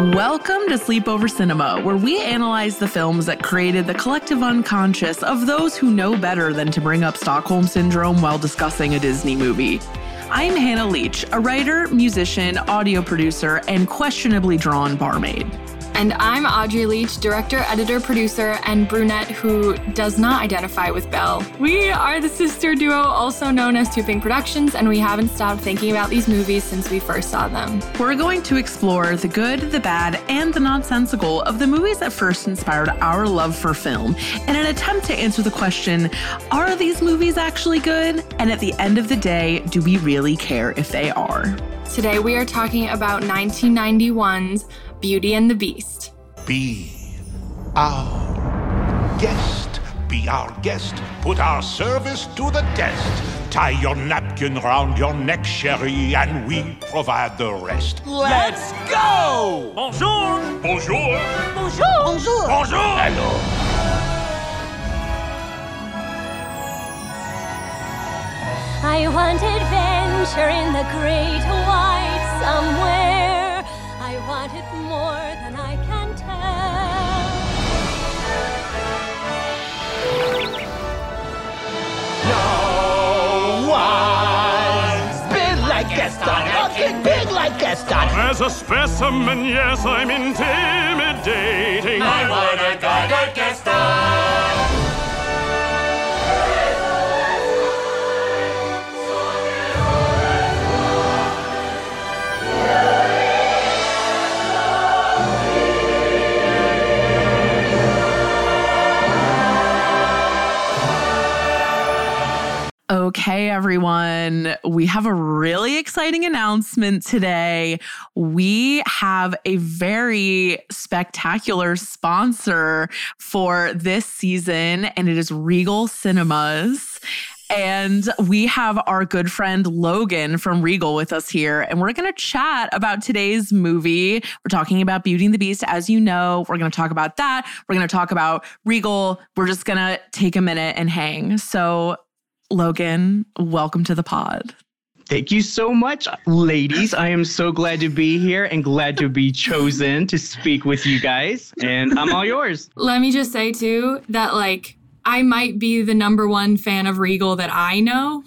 Welcome to Sleepover Cinema, where we analyze the films that created the collective unconscious of those who know better than to bring up Stockholm Syndrome while discussing a Disney movie. I'm Hannah Leach, a writer, musician, audio producer, and questionably drawn barmaid. And I'm Audrey Leach, director, editor, producer, and brunette who does not identify with Belle. We are the sister duo, also known as Too Pink Productions, and we haven't stopped thinking about these movies since we first saw them. We're going to explore the good, the bad, and the nonsensical of the movies that first inspired our love for film in an attempt to answer the question are these movies actually good? And at the end of the day, do we really care if they are? Today we are talking about 1991's Beauty and the Beast. Be our guest. Be our guest. Put our service to the test. Tie your napkin round your neck, Sherry, and we provide the rest. Let's go! Bonjour! Bonjour! Bonjour! Bonjour! Bonjour! Hello! I want adventure in the great white somewhere. Like As a specimen, yes, I'm intimidating. I want a guy like Okay, everyone, we have a really exciting announcement today. We have a very spectacular sponsor for this season, and it is Regal Cinemas. And we have our good friend Logan from Regal with us here, and we're going to chat about today's movie. We're talking about Beauty and the Beast, as you know. We're going to talk about that. We're going to talk about Regal. We're just going to take a minute and hang. So, Logan, welcome to the pod. Thank you so much, ladies. I am so glad to be here and glad to be chosen to speak with you guys. And I'm all yours. Let me just say, too, that like, I might be the number one fan of Regal that I know.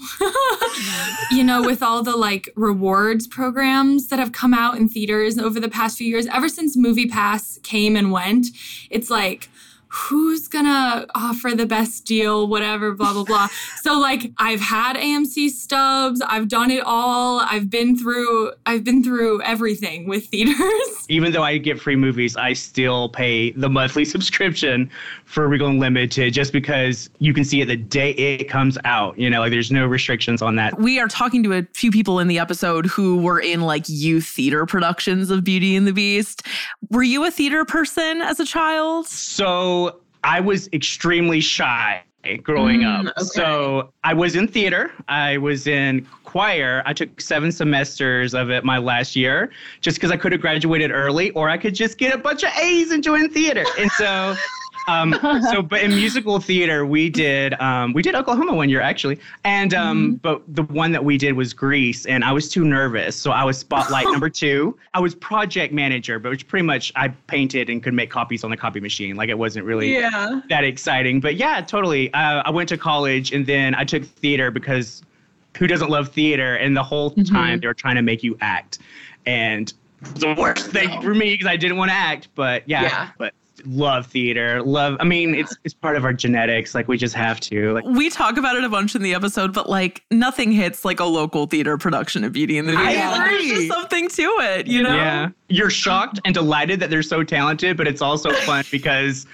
you know, with all the like rewards programs that have come out in theaters over the past few years, ever since Movie Pass came and went, it's like, who's gonna offer the best deal, whatever, blah, blah, blah. so like I've had AMC stubs, I've done it all. I've been through I've been through everything with theaters. Even though I get free movies, I still pay the monthly subscription for Regal Unlimited just because you can see it the day it comes out. You know, like there's no restrictions on that. We are talking to a few people in the episode who were in like youth theater productions of Beauty and the Beast. Were you a theater person as a child? So I was extremely shy growing Mm, up. So I was in theater. I was in choir. I took seven semesters of it my last year just because I could have graduated early or I could just get a bunch of A's and join theater. And so um, so but in musical theater we did um, we did Oklahoma one year actually. And um, but the one that we did was Grease and I was too nervous. So I was spotlight number two. I was project manager, but which pretty much I painted and could make copies on the copy machine. Like it wasn't really Yeah. that exciting. But yeah, totally. Uh, I went to college and then I took theater because who doesn't love theater? And the whole time they were trying to make you act. And the worst thing for me because I didn't want to act. But yeah, Yeah. but love theater. Love. I mean, it's it's part of our genetics. Like we just have to. Like We talk about it a bunch in the episode, but like nothing hits like a local theater production of Beauty and the Beast. I Like, There's agree. just something to it, you know? yeah, you're shocked and delighted that they're so talented, but it's also fun because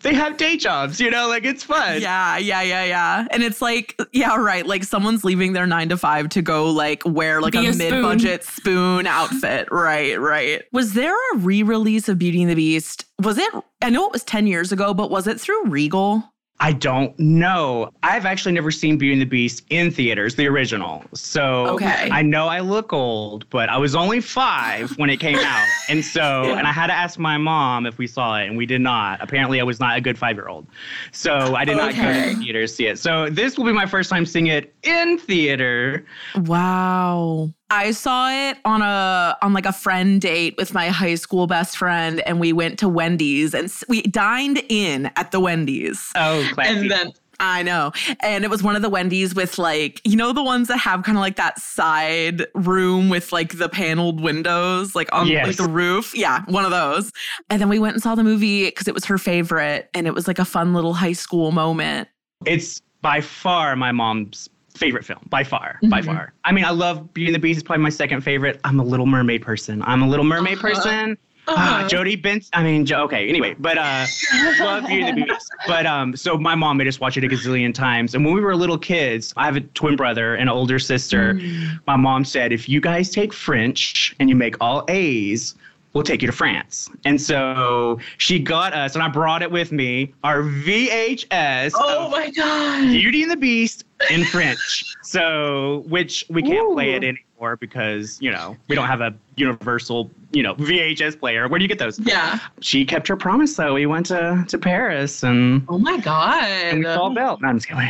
they have day jobs. You know, like it's fun. Yeah, yeah, yeah, yeah. And it's like, yeah, right. Like someone's leaving their nine to five to go like wear like Be a, a mid budget spoon outfit. Right, right. Was there a re release of Beauty and the Beast? Was it, I know it was 10 years ago, but was it through Regal? I don't know. I've actually never seen Beauty and the Beast in theaters, the original. So Okay. I know I look old, but I was only five when it came out. And so, and I had to ask my mom if we saw it, and we did not. Apparently, I was not a good five year old. So I did not go to the theater to see it. So this will be my first time seeing it in theater. Wow. I saw it on a on like a friend date with my high school best friend and we went to Wendy's and we dined in at the Wendy's. Oh, classy. And then I know. And it was one of the Wendy's with like, you know, the ones that have kind of like that side room with like the paneled windows, like on like the roof. Yeah, one of those. And then we went and saw the movie because it was her favorite and it was like a fun little high school moment. It's by far my mom's favorite film, by far, by Mm-hmm. far. I mean, I love Beauty and the Beast. is probably my second favorite. I'm a Little Mermaid person. I'm a Little Mermaid Uh-huh. person. Uh, Jodi Benson. I mean, jo- okay. Anyway, but uh, love Beauty and the Beast. But um, so my mom made us watch it a gazillion times. And when we were little kids, I have a twin brother and an older sister. Mm. My mom said, if you guys take French and you make all A's, we'll take you to France. And so she got us, and I brought it with me, our VHS. Oh my god. Beauty and the Beast in French. So, which we can't play it anymore because, you know, we don't have a universal, you know, VHS player. Where do you get those? Yeah. She kept her promise though. We went to, to Paris and, Oh my god. and we saw Belle. No, I'm just kidding.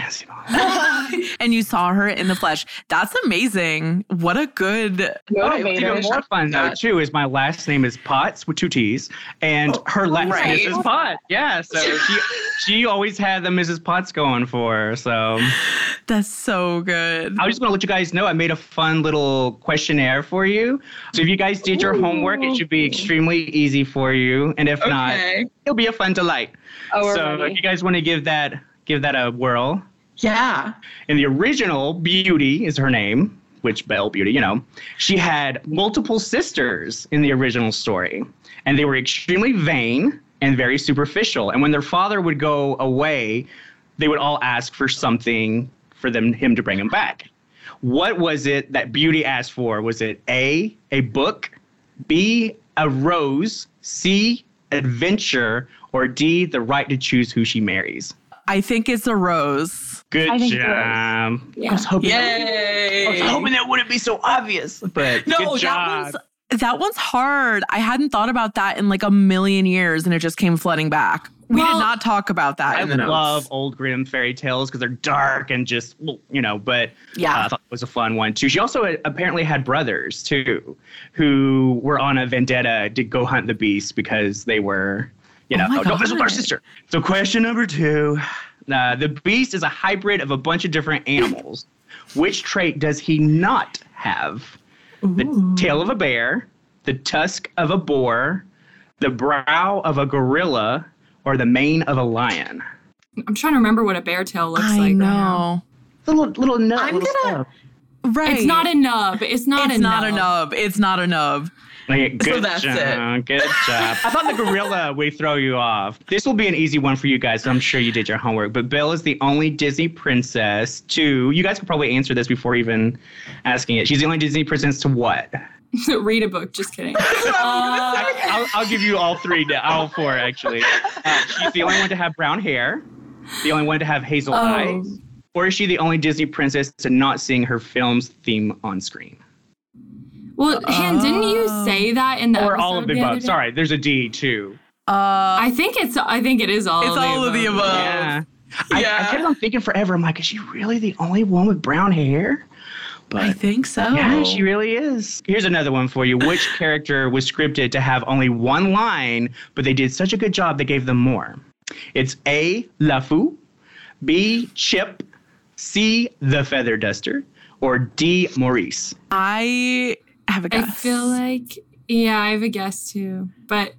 and you saw her in the flesh. That's amazing. What a good What's even more fun though too is my last name is Potts with two T's, and her last right. name is Potts. Yeah, so she she always had the Mrs. Potts going for her. So That's so good. I was just gonna let you guys know I made a fun little questionnaire for you. So if you guys did your homework, it oh. should be extremely easy for you, and if not, it'll be a fun delight. Oh, so ready. if you guys want to give that give that a whirl. Yeah. In the original, Beauty is her name, which Belle Beauty, you know, she had multiple sisters in the original story, and they were extremely vain and very superficial. And when their father would go away, they would all ask for something for them him to bring him back. What was it that Beauty asked for? Was it A, a book, B, a rose, C, adventure, or D, the right to choose who she marries? I think it's a rose. Good I think it job. Yeah. I was hoping. Yay. I was hoping that wouldn't be so obvious, but No, good that one's that one's hard. I hadn't thought about that in like a million years, and it just came flooding back. We Well, did not talk about that I in the notes. love old Grimm fairy tales because they're dark and just you know. But Yeah. uh, I thought it was a fun one too. She also had- apparently had brothers too, who were on a vendetta to go hunt the beast because they were, you Oh know, don't mess with our sister. So question number two: uh, the beast is a hybrid of a bunch of different animals. Which trait does he not have? The tail of a bear, the tusk of a boar, the brow of a gorilla, or the mane of a lion. I'm trying to remember what a bear tail looks I like. right now. know. Little little nut. I'm little gonna- stuff. Right. It's not a nub. It's not it's a not nub. a nub. It's not a nub. Okay, good that's it. job. Good job. I thought the gorilla would throw you off. This will be an easy one for you guys. I'm sure you did your homework. But Belle is the only Disney princess to. You guys could probably answer this before even asking it. She's the only Disney princess to what? Read a book. Just kidding. Uh, I'll, I'll give you all three, all four actually. Uh, she's the only one to have brown hair, the only one to have hazel Oh. eyes, or is she the only Disney princess to not seeing her film's theme on screen? well, Han, didn't you Oh. say that in the Or all of episode the above. Sorry, there's a D too. Uh, I think it's. I think it is all. It's of the all of the above. Yeah. yeah. I, I Yeah. kept on thinking forever. I'm like, is she really the only one with brown hair? But I think so. yeah, she really is. Here's another one for you. Which character was scripted to have only one line, but they did such a good job they gave them more? It's A. LeFou, B. Chip, C. The Feather Duster, or D. Maurice. I have a guess. I feel like. Yeah, I have a guess too, but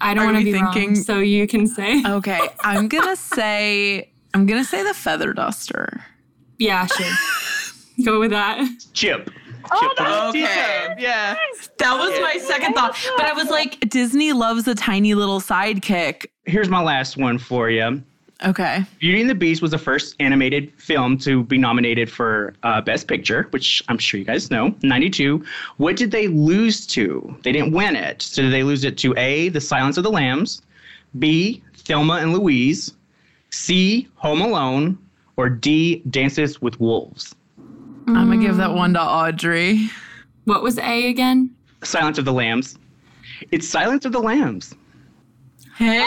I don't want to be thinking- wrong, so you can say. Okay, I'm gonna say I'm gonna say the feather duster. yeah, sure. Go with that. Chip. Oh, Chip from no. Okay. teacup. Yeah. That was my second thought, but I was like, Disney loves a tiny little sidekick. Here's my last one for you. Okay. Beauty and the Beast was the first animated film to be nominated for uh, Best Picture, which I'm sure you guys know, 92. What did they lose to? They didn't win it. So did they lose it to A, The Silence of the Lambs, B, Thelma and Louise, C, Home Alone, or D, Dances with Wolves? I'm gonna give that mm. one to Audrey. What was A again? Silence of the Lambs. It's Silence of the Lambs. Hey.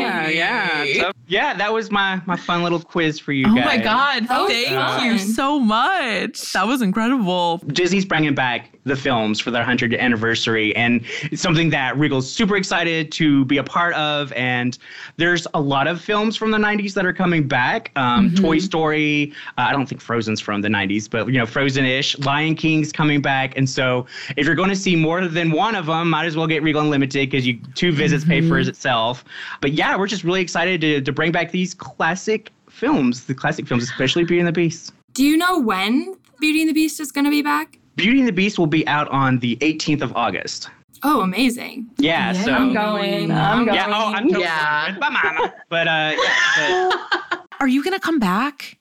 Yeah, yeah. So, yeah, that was my my fun little quiz for you Oh guys. my God. Thank fun. you so much. That was incredible. Disney's bringing back the films for their 100th anniversary, and it's something that Regal's super excited to be a part of. And there's a lot of films from the 90s that are coming back. Um, Mm-hmm. Toy Story, uh, I don't think Frozen's from the 90s, but you know, Frozen-ish. Lion King's coming back, and so if you're going to see more than one of them, might as well get Regal Unlimited because you two visits pay Mm-hmm. for itself. But yeah, we're just really excited to to bring back these classic films, the classic films, especially Beauty and the Beast. Do you know when Beauty and the Beast is going to be back? Beauty and the Beast will be out on the 18th of August. Oh, amazing. Yeah, so I'm going. I'm going. yeah, oh, I'm totally Yeah. with my mama. But uh, yeah, but Are you gonna come back?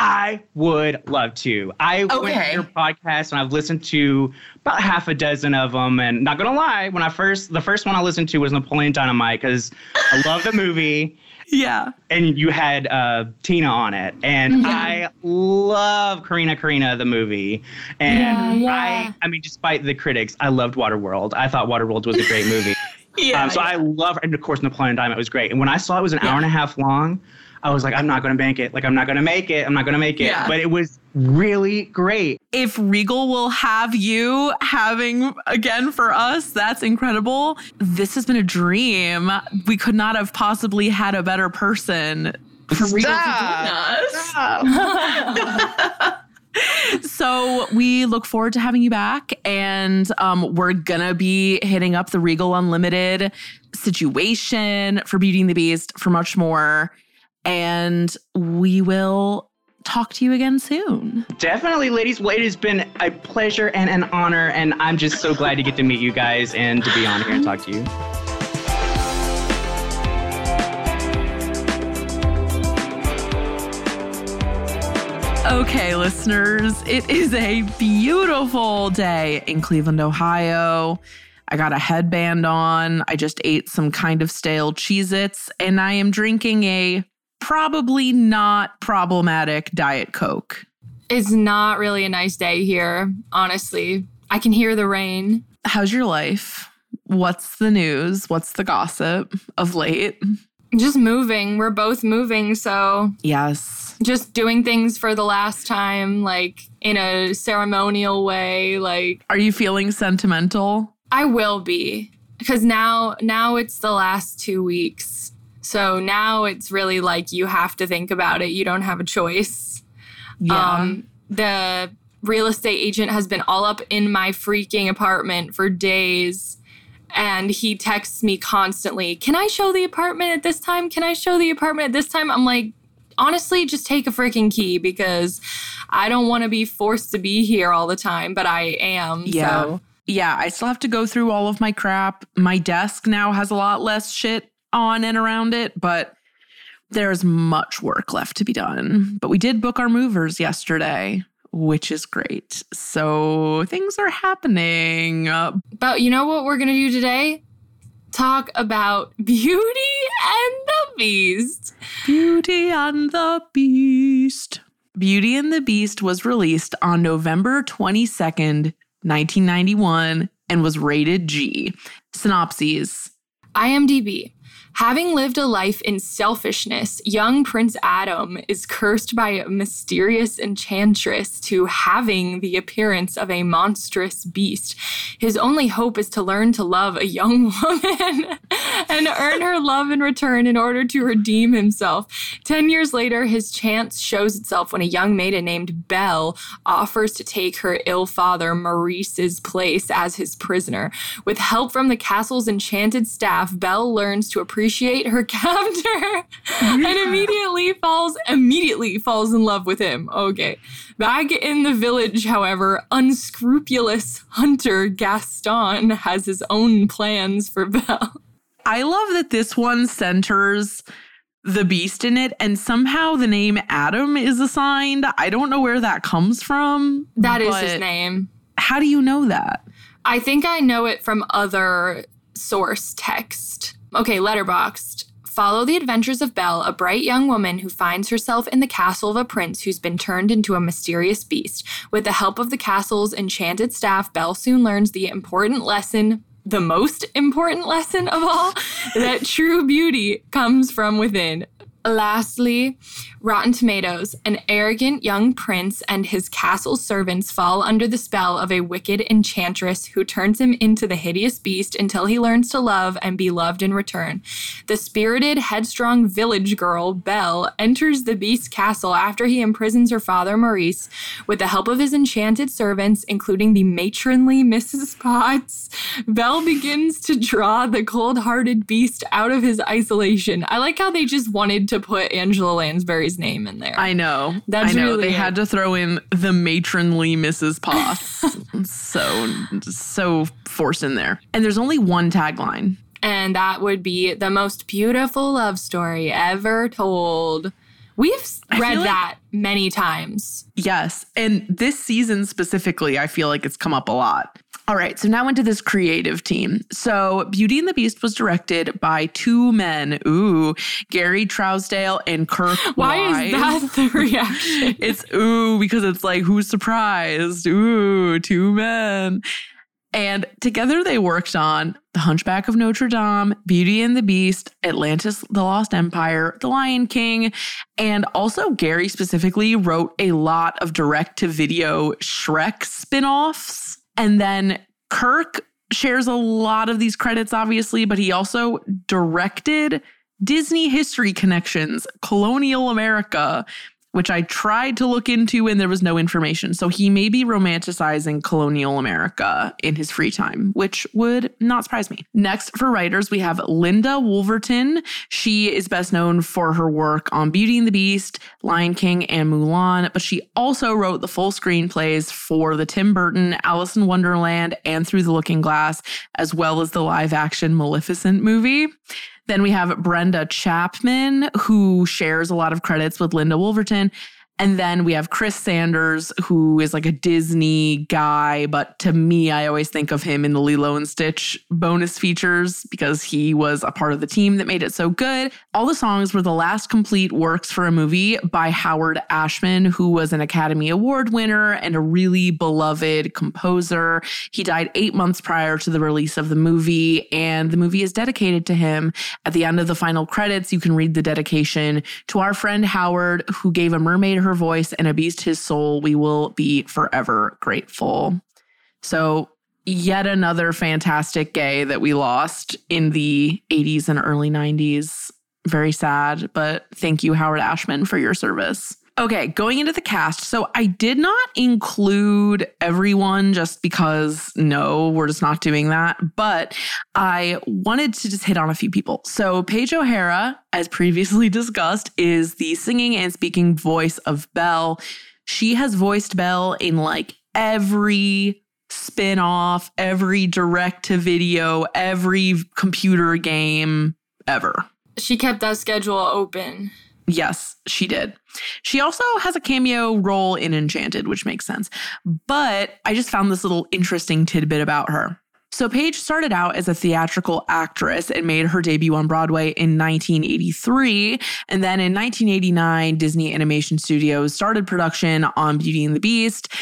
I would love to. I went to your podcast and I've listened to about half a dozen of them. And not gonna lie, when I first the first one I listened to was Napoleon Dynamite because I love the movie. Yeah. And you had uh, Tina on it, and I love Karina Karina the movie. And Yeah, yeah. I, I mean, despite the critics, I loved Waterworld. I thought Waterworld was a great movie. Yeah. Um, so I love, and of course, Napoleon Dynamite was great. And when I saw it was an hour and a half long, I was like, I'm not going to make it. Like, I'm not going to make it. I'm not going to make it. Yeah. But it was really great. if Regal will have you having again for us, that's incredible. This has been a dream. We could not have possibly had a better person for Regal to join us. So we look forward to having you back, and um, we're gonna be hitting up the Regal Unlimited situation for Beauty and the Beast for much more, and we will talk to you again soon. Definitely, ladies. Well, it has been a pleasure and an honor. And I'm just so glad to get to meet you guys and to be on here and talk to you. Okay, listeners, it is a beautiful day in Cleveland, Ohio. I got a headband on. I just ate some kind of stale Cheez Its, and I am drinking a probably not problematic Diet Coke. It's not really a nice day here, honestly. I can hear the rain. How's your life? What's the news? What's the gossip of late? Just moving. We're both moving, so Yes. just doing things for the last time, like in a ceremonial way. Like Are you feeling sentimental? I will be because now now it's the last two weeks. So now it's really like you have to think about it. You don't have a choice. Yeah. Um, the real estate agent has been all up in my freaking apartment for days. And he texts me constantly, Can I show the apartment at this time? Can I show the apartment at this time? I'm like, honestly, just take a freaking key because I don't want to be forced to be here all the time, but I am. Yeah. So Yeah, I still have to go through all of my crap. My desk now has a lot less shit on and around it, but there's much work left to be done. But we did book our movers yesterday, which is great. So things are happening. But you know what we're going to do today? Talk about Beauty and the Beast. Beauty and the Beast. Beauty and the Beast was released on November 22nd, 1991, and was rated G. Synopses. IMDb. Having lived a life in selfishness, young Prince Adam is cursed by a mysterious enchantress to having the appearance of a monstrous beast. His only hope is to learn to love a young woman. and earn her love in return in order to redeem himself. Ten years later, his chance shows itself when a young maiden named Belle offers to take her ill father Maurice's place as his prisoner. With help from the castle's enchanted staff, Belle learns to appreciate her captor and immediately falls immediately falls in love with him. Okay. Back in the village, however, unscrupulous hunter Gaston has his own plans for Belle. I love that this one centers the beast in it and somehow the name Adam is assigned. I don't know where that comes from. That is his name. How do you know that? I think I know it from other source text. Okay, Letterboxd. Follow the adventures of Belle, a bright young woman who finds herself in the castle of a prince who's been turned into a mysterious beast. With the help of the castle's enchanted staff, Belle soon learns the important lesson, the most important lesson of all, that true beauty comes from within. Lastly, Rotten Tomatoes. An arrogant young prince and his castle servants fall under the spell of a wicked enchantress who turns him into the hideous beast until he learns to love and be loved in return. The spirited, headstrong village girl, Belle, enters the beast's castle after he imprisons her father, Maurice. With the help of his enchanted servants, including the matronly Mrs. Potts, Belle begins to draw the cold hearted beast out of his isolation. I like how they just wanted to put Angela Lansbury's name in there. I know. That's I know. really they it. had to throw in the matronly Mrs. Potts. so so forced in there. And there's only one tagline. and that would be the most beautiful love story ever told. We've read like- that many times. Yes. And this season specifically, I feel like it's come up a lot. All right, so now into this creative team. So, Beauty and the Beast was directed by two men. Ooh, Gary Trousdale and Kirk. Why Wise. is that the reaction? It's ooh because it's like who's surprised? Ooh, two men. And together they worked on The Hunchback of Notre Dame, Beauty and the Beast, Atlantis, The Lost Empire, The Lion King, and also Gary specifically wrote a lot of direct to video Shrek spin offs. And then Kirk shares a lot of these credits, obviously, but he also directed Disney History Connections, Colonial America, which I tried to look into and there was no information. So he may be romanticizing colonial America in his free time, which would not surprise me. Next, for writers, we have Linda Woolverton. She is best known for her work on Beauty and the Beast, Lion King, and Mulan, but she also wrote the full screenplays for the Tim Burton, Alice in Wonderland, and Through the Looking Glass, as well as the live action Maleficent movie. Then we have Brenda Chapman, who shares a lot of credits with Linda Woolverton. And then we have Chris Sanders, who is like a Disney guy, but to me, I always think of him in the Lilo and Stitch bonus features because he was a part of the team that made it so good. All the songs were the last complete works for a movie by Howard Ashman, who was an Academy Award winner and a really beloved composer. He died eight months prior to the release of the movie, and the movie is dedicated to him. At the end of the final credits, you can read the dedication to our friend Howard, who gave a mermaid her voice and a beast his soul. We will be forever grateful. So, yet another fantastic gay that we lost in the 80s and early 90s. Very sad, but thank you, Howard Ashman, for your service. Okay, going into the cast. So I did not include everyone just because no, we're just not doing that. But I wanted to just hit on a few people. So Paige O'Hara, as previously discussed, is the singing and speaking voice of Belle. She has voiced Belle in like every spin off, every direct to video, every computer game ever. She kept that schedule open. Yes, she did. She also has a cameo role in Enchanted, which makes sense. But I just found this little interesting tidbit about her. So, Paige started out as a theatrical actress and made her debut on Broadway in 1983. And then in 1989, Disney Animation Studios started production on Beauty and the Beast.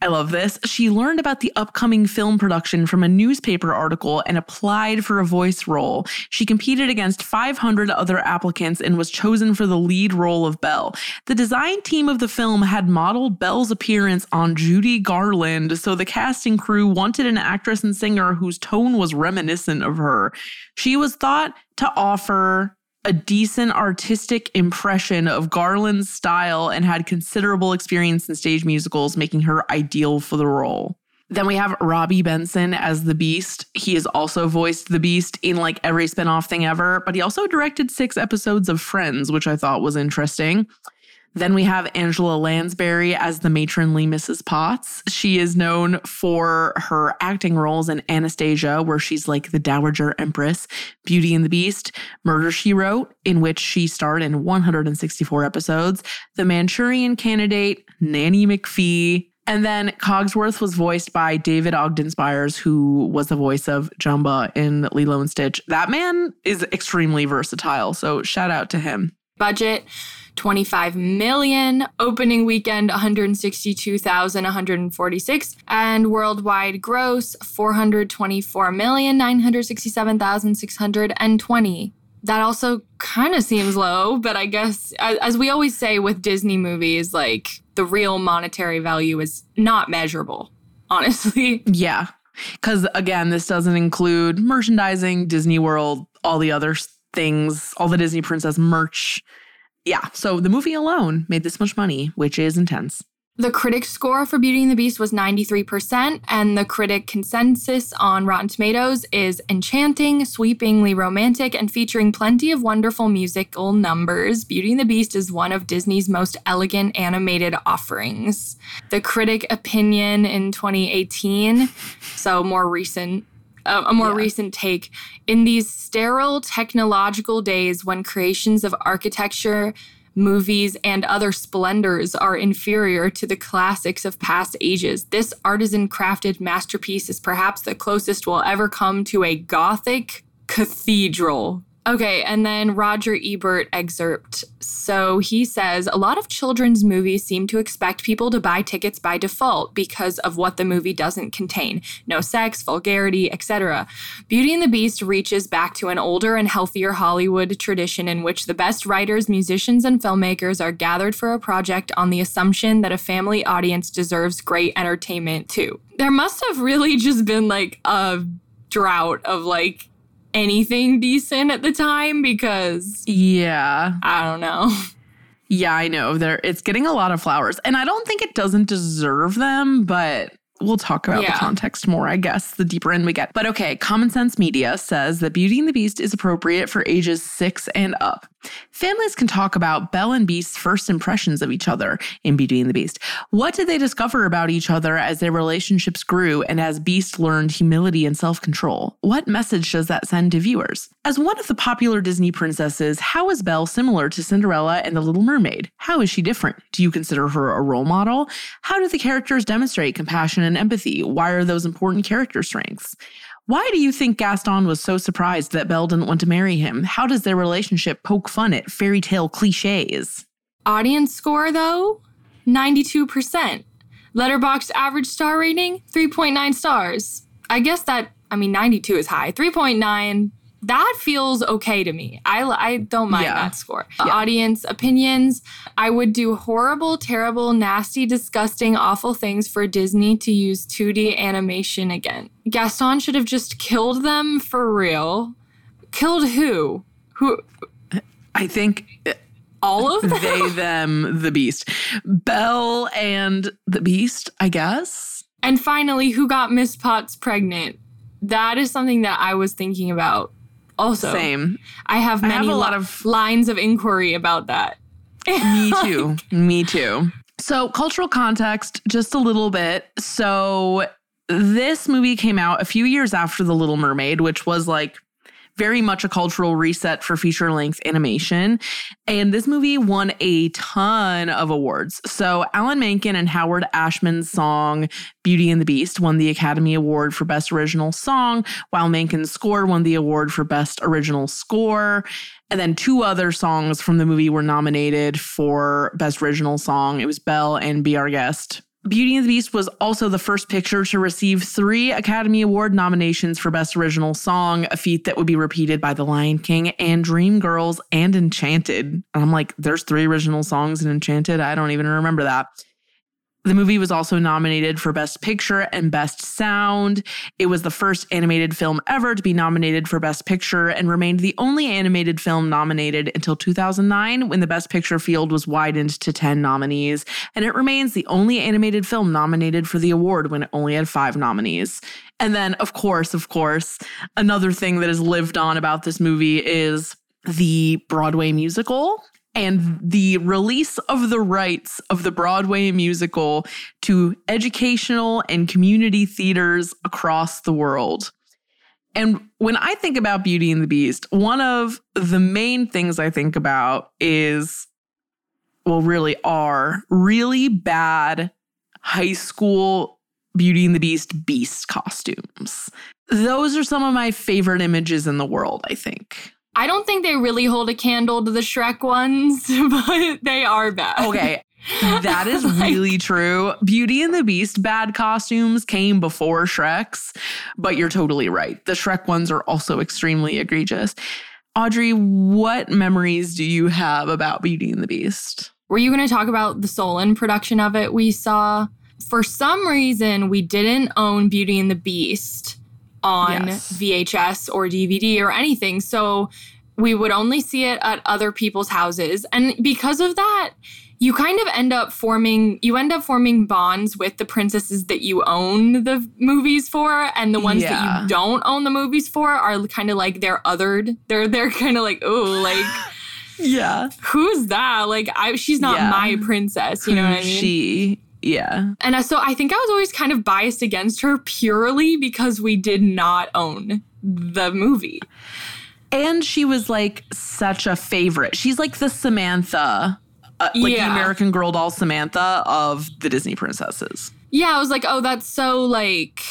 I love this. She learned about the upcoming film production from a newspaper article and applied for a voice role. She competed against 500 other applicants and was chosen for the lead role of Belle. The design team of the film had modeled Belle's appearance on Judy Garland, so the casting crew wanted an actress and singer whose tone was reminiscent of her. She was thought to offer a decent artistic impression of Garland's style and had considerable experience in stage musicals, making her ideal for the role. Then we have Robby Benson as the Beast. He has also voiced the Beast in like every spinoff thing ever, but he also directed six episodes of Friends, which I thought was interesting. Then we have Angela Lansbury as the matronly Mrs. Potts. She is known for her acting roles in Anastasia, where she's like the Dowager Empress, Beauty and the Beast, Murder She Wrote, in which she starred in 164 episodes, The Manchurian Candidate, Nanny McPhee, and then Cogsworth was voiced by David Ogden Stiers, who was the voice of Jumba in Lilo and Stitch. That man is extremely versatile, so shout out to him. Budget 25 million, opening weekend 162,146 and worldwide gross 424,967,620. That also kind of seems low, but I guess as we always say with Disney movies like the real monetary value is not measurable, honestly. Yeah. Cuz again, this doesn't include merchandising, Disney World, all the other things, all the Disney Princess merch yeah, so the movie alone made this much money, which is intense. The critic score for Beauty and the Beast was 93%, and the critic consensus on Rotten Tomatoes is enchanting, sweepingly romantic, and featuring plenty of wonderful musical numbers. Beauty and the Beast is one of Disney's most elegant animated offerings. The critic opinion in 2018, so more recent a, more yeah. recent take. In these sterile technological days when creations of architecture, movies, and other splendors are inferior to the classics of past ages, this artisan crafted masterpiece is perhaps the closest we'll ever come to a Gothic cathedral. Okay, and then Roger Ebert excerpt. So he says a lot of children's movies seem to expect people to buy tickets by default because of what the movie doesn't contain no sex, vulgarity, etc. Beauty and the Beast reaches back to an older and healthier Hollywood tradition in which the best writers, musicians, and filmmakers are gathered for a project on the assumption that a family audience deserves great entertainment too. There must have really just been like a drought of like anything decent at the time because yeah, I don't know. Yeah, I know. There it's getting a lot of flowers. And I don't think it doesn't deserve them, but we'll talk about yeah. the context more, I guess, the deeper in we get. But okay, Common Sense Media says that Beauty and the Beast is appropriate for ages six and up. Families can talk about Belle and Beast's first impressions of each other in Beauty and the Beast. What did they discover about each other as their relationships grew and as Beast learned humility and self control? What message does that send to viewers? As one of the popular Disney princesses, how is Belle similar to Cinderella and the Little Mermaid? How is she different? Do you consider her a role model? How do the characters demonstrate compassion and empathy? Why are those important character strengths? Why do you think Gaston was so surprised that Belle didn't want to marry him? How does their relationship poke fun at fairy tale cliches? Audience score, though, 92%. Letterboxd average star rating, 3.9 stars. I guess that, I mean, 92 is high. 3.9 that feels okay to me. I, I don't mind yeah. that score. Yeah. Audience opinions I would do horrible, terrible, nasty, disgusting, awful things for Disney to use 2D animation again. Gaston should have just killed them for real. Killed who? Who? I think uh, all of them. they, them, the beast. Belle and the beast, I guess. And finally, who got Miss Potts pregnant? That is something that I was thinking about also. Same. I have many I have a lot of lines of inquiry about that. me too. Me too. So, cultural context, just a little bit. So, this movie came out a few years after The Little Mermaid, which was like very much a cultural reset for feature length animation. And this movie won a ton of awards. So, Alan Menken and Howard Ashman's song Beauty and the Beast won the Academy Award for Best Original Song, while Menken's score won the award for Best Original Score. And then two other songs from the movie were nominated for Best Original Song. It was Belle and Be Our Guest Beauty and the Beast was also the first picture to receive three Academy Award nominations for Best Original Song, a feat that would be repeated by The Lion King and Dreamgirls and Enchanted. And I'm like, there's three original songs in Enchanted. I don't even remember that. The movie was also nominated for Best Picture and Best Sound. It was the first animated film ever to be nominated for Best Picture and remained the only animated film nominated until 2009 when the Best Picture field was widened to 10 nominees. And it remains the only animated film nominated for the award when it only had five nominees. And then, of course, of course, another thing that has lived on about this movie is the Broadway musical and the release of the rights of the Broadway musical to educational and community theaters across the world. And when I think about Beauty and the Beast, one of the main things I think about is, well, really are really bad high school Beauty and the Beast beast costumes. Those are some of my favorite images in the world, I think. I don't think they really hold a candle to the Shrek ones, but they are bad. Okay. That is like, really true. Beauty and the Beast bad costumes came before Shrek's, but you're totally right. The Shrek ones are also extremely egregious. Audrey, what memories do you have about Beauty and the Beast? Were you going to talk about the Solon production of it we saw? For some reason, we didn't own Beauty and the Beast on yes. VHS or DVD or anything. So we would only see it at other people's houses. And because of that, you kind of end up forming you end up forming bonds with the princesses that you own the movies for and the ones yeah. that you don't own the movies for are kind of like they're othered they're they're kind of like oh like yeah who's that like i she's not yeah. my princess you know what i mean she yeah. And so I think I was always kind of biased against her purely because we did not own the movie. And she was like such a favorite. She's like the Samantha, uh, like yeah. the American Girl doll Samantha of the Disney princesses. Yeah, I was like, oh, that's so like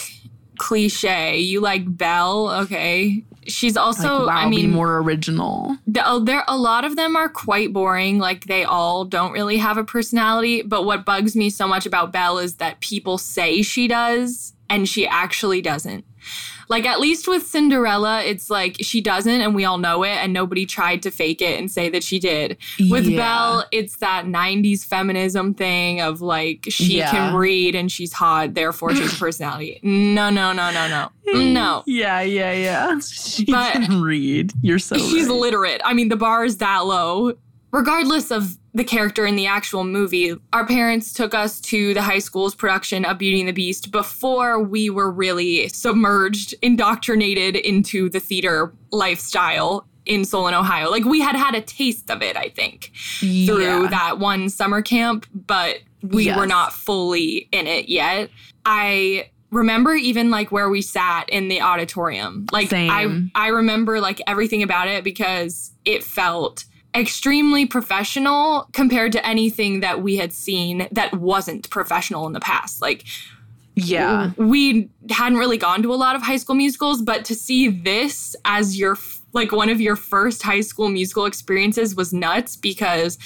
cliche. You like Belle, okay? She's also like, wow, I mean more original. The, oh, there a lot of them are quite boring. Like they all don't really have a personality. But what bugs me so much about Belle is that people say she does and she actually doesn't. Like at least with Cinderella, it's like she doesn't, and we all know it, and nobody tried to fake it and say that she did. With yeah. Belle, it's that '90s feminism thing of like she yeah. can read and she's hot, therefore she's a personality. No, no, no, no, no, no. Yeah, yeah, yeah. She but can read. You're so. She's right. literate. I mean, the bar is that low. Regardless of the character in the actual movie. Our parents took us to the high school's production of Beauty and the Beast before we were really submerged, indoctrinated into the theater lifestyle in Solon, Ohio. Like we had had a taste of it, I think, yeah. through that one summer camp, but we yes. were not fully in it yet. I remember even like where we sat in the auditorium. Like Same. I I remember like everything about it because it felt extremely professional compared to anything that we had seen that wasn't professional in the past. Like, yeah, we hadn't really gone to a lot of high school musicals, but to see this as your like one of your first high school musical experiences was nuts because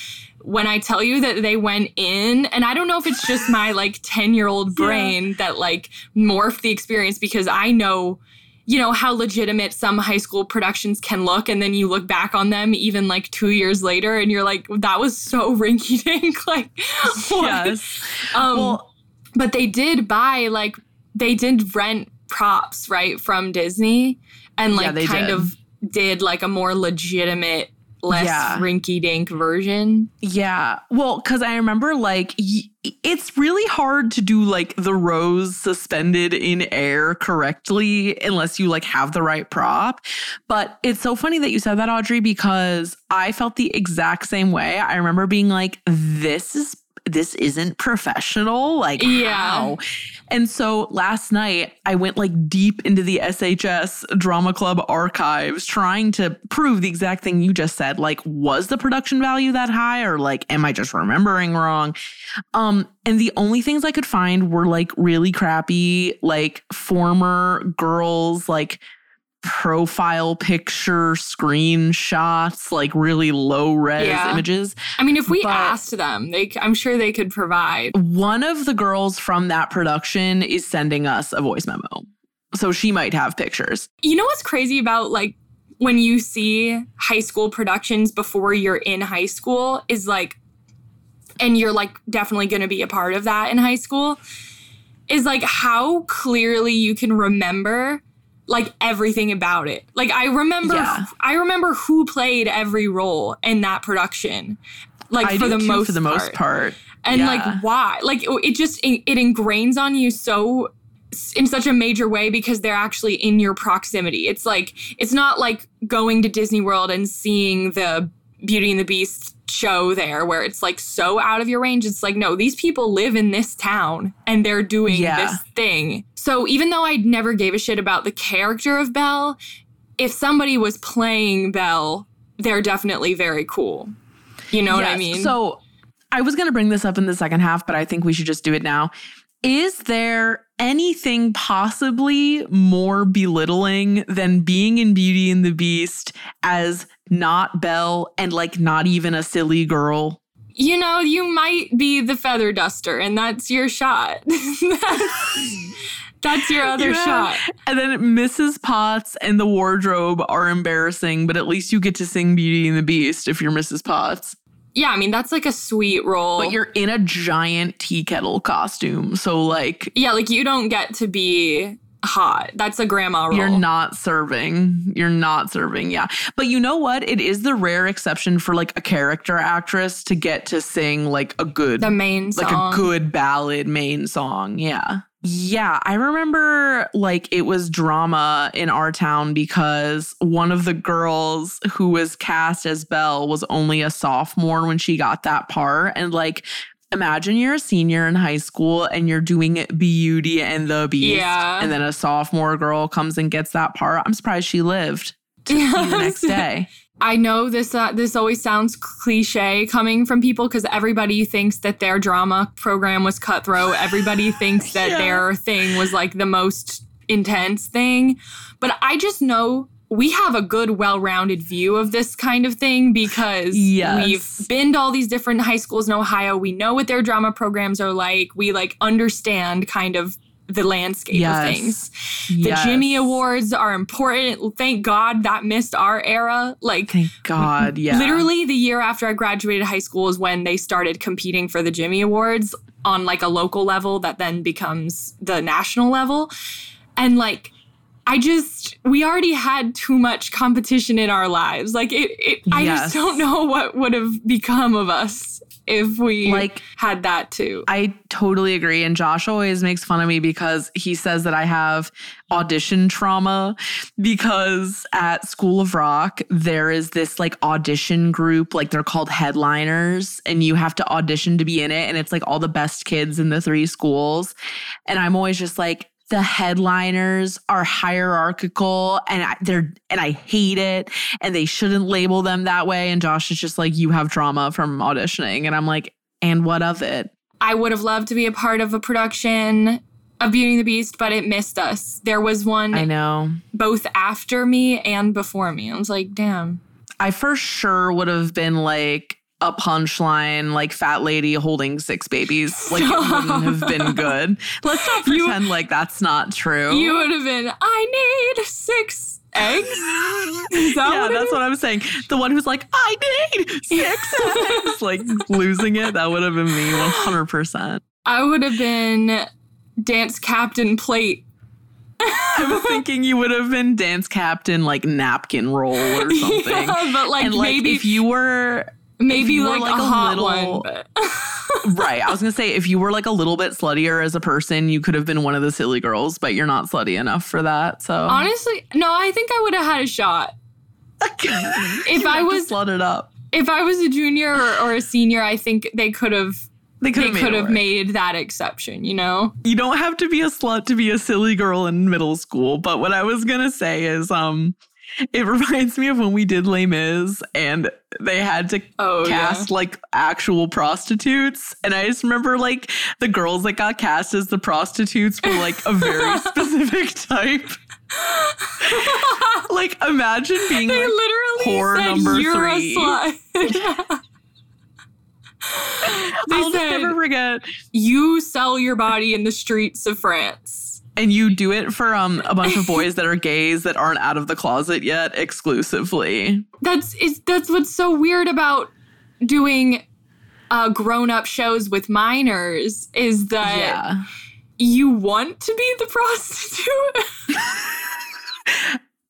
when I tell you that they went in, and I don't know if it's just my like 10 year old brain yeah. that like morphed the experience because I know you know how legitimate some high school productions can look and then you look back on them even like two years later and you're like that was so rinky dink like yes um well, but they did buy like they did rent props right from disney and like yeah, kind did. of did like a more legitimate less yeah. rinky dink version. Yeah. Well, because I remember like y- it's really hard to do like the rose suspended in air correctly unless you like have the right prop. But it's so funny that you said that, Audrey, because I felt the exact same way. I remember being like, this is this isn't professional. Like, yeah. how? And so last night, I went like deep into the SHS Drama Club archives trying to prove the exact thing you just said. Like, was the production value that high, or like, am I just remembering wrong? Um, and the only things I could find were like really crappy, like former girls, like profile picture screenshots, like really low res Yeah. images. I mean, if we But- asked them, they I'm sure they could provide. One of the girls from that production is sending us a voice memo. So she might have pictures. You know what's crazy about like when you see high school productions before you're in high school is like and you're like definitely going to be a part of that in high school is like how clearly you can remember like everything about it. Like I remember Yeah. I remember who played every role in that production. Like for the too, most for the most part. and Yeah. like why like it it just it, it ingrains on you so in such a major way because they're actually in your proximity it's like it's not like going to disney world and seeing the beauty and the beast show there where it's like so out of your range it's like no these people live in this town and they're doing Yeah. this thing so even though i never gave a shit about the character of belle if somebody was playing belle they're definitely very cool you know what i mean So I was going to bring this up in the second half, but I think we should just do it now. Is there anything possibly more belittling than being in Beauty and the Beast as not Belle and like not even a silly girl? you know, you might be the feather duster, and that's your shot. that's, your other have- shot. And then Mrs. Potts and the wardrobe are embarrassing, but at least you get to sing Beauty and the Beast if you're Mrs. Potts. Yeah, I mean, that's like a sweet role. But you're in a giant tea kettle costume. So, like, yeah, like you don't get to be hot. That's a grandma role. You're not serving. You're not serving. Yeah. But you know what? It is the rare exception for like a character actress to get to sing like a good, the main like a good ballad main song. Yeah. Yeah. I remember like it was drama in our town because one of the girls who was cast as Belle was only a sophomore when she got that part. And like, Imagine you're a senior in high school and you're doing Beauty and the Beast. Yeah. And then a sophomore girl comes and gets that part. I'm surprised she lived to see the next day. I know this uh, this always sounds cliche coming from people because everybody thinks that their drama program was cutthroat. Everybody thinks that Yeah. their thing was like the most intense thing. But I just know we have a good, well-rounded view of this kind of thing because Yes. we've been to all these different high schools in Ohio. We know what their drama programs are like. We like understand kind of the landscape Yes. of things. The Yes. Jimmy Awards are important. Thank God that missed our era. Like Thank God. Yeah. Literally the year after I graduated high school is when they started competing for the Jimmy Awards on like a local level that then becomes the national level. And like I just we already had too much competition in our lives. Like it, it I Yes. just don't know what would have become of us if we Like- had that too. I totally agree. And Josh always makes fun of me because he says that I have audition trauma because at School of Rock, there is this like audition group, like they're called headliners, and you have to audition to be in it. And it's like all the best kids in the three schools. And I'm always just like, the headliners are hierarchical and I, they're and I hate it and they shouldn't label them that way and Josh is just like you have trauma from auditioning and I'm like and what of it I would have loved to be a part of a production of Beauty and the Beast, but it missed us. There was one I know both after me and before me. I was like, damn. I for sure would have been like a punchline, like fat lady holding six babies. Like it wouldn't have been good. Let's not You- pretend like that's not true. You would have been, I need six eggs. Is that yeah, what that's is? what I'm saying. The one who's like, I need six eggs, like losing it. That would have been me 100%. I would have been dance captain plate. I was thinking you would have been dance captain, like napkin roll or something. Yeah, but like and like maybe if you were maybe you were, like, like, a, a hot little- one. Right. I was gonna say if you were like a little bit sluttier as a person, you could have been one of the silly girls, but you're not slutty enough for that. So honestly, no, I think I would have had a shot. if I was- slut it up, If I was a junior or, or a senior, I think they could have they could have made, could it have made that exception, you know? You don't have to be a slut to be a silly girl in middle school. But what I was gonna say is, um, it reminds me of when we did Les Mis and they had to Oh, cast like actual prostitutes. And I just remember like the girls that got cast as the prostitutes were like a very specific type. like imagine being They like, literally whore said number you're three. a they I'll said never forget. you sell your body in the streets of France. And you do it for um a bunch of boys that are gays that aren't out of the closet yet exclusively. That's it's that's what's so weird about doing uh, grown-up shows with minors is that yeah. you want to be the prostitute.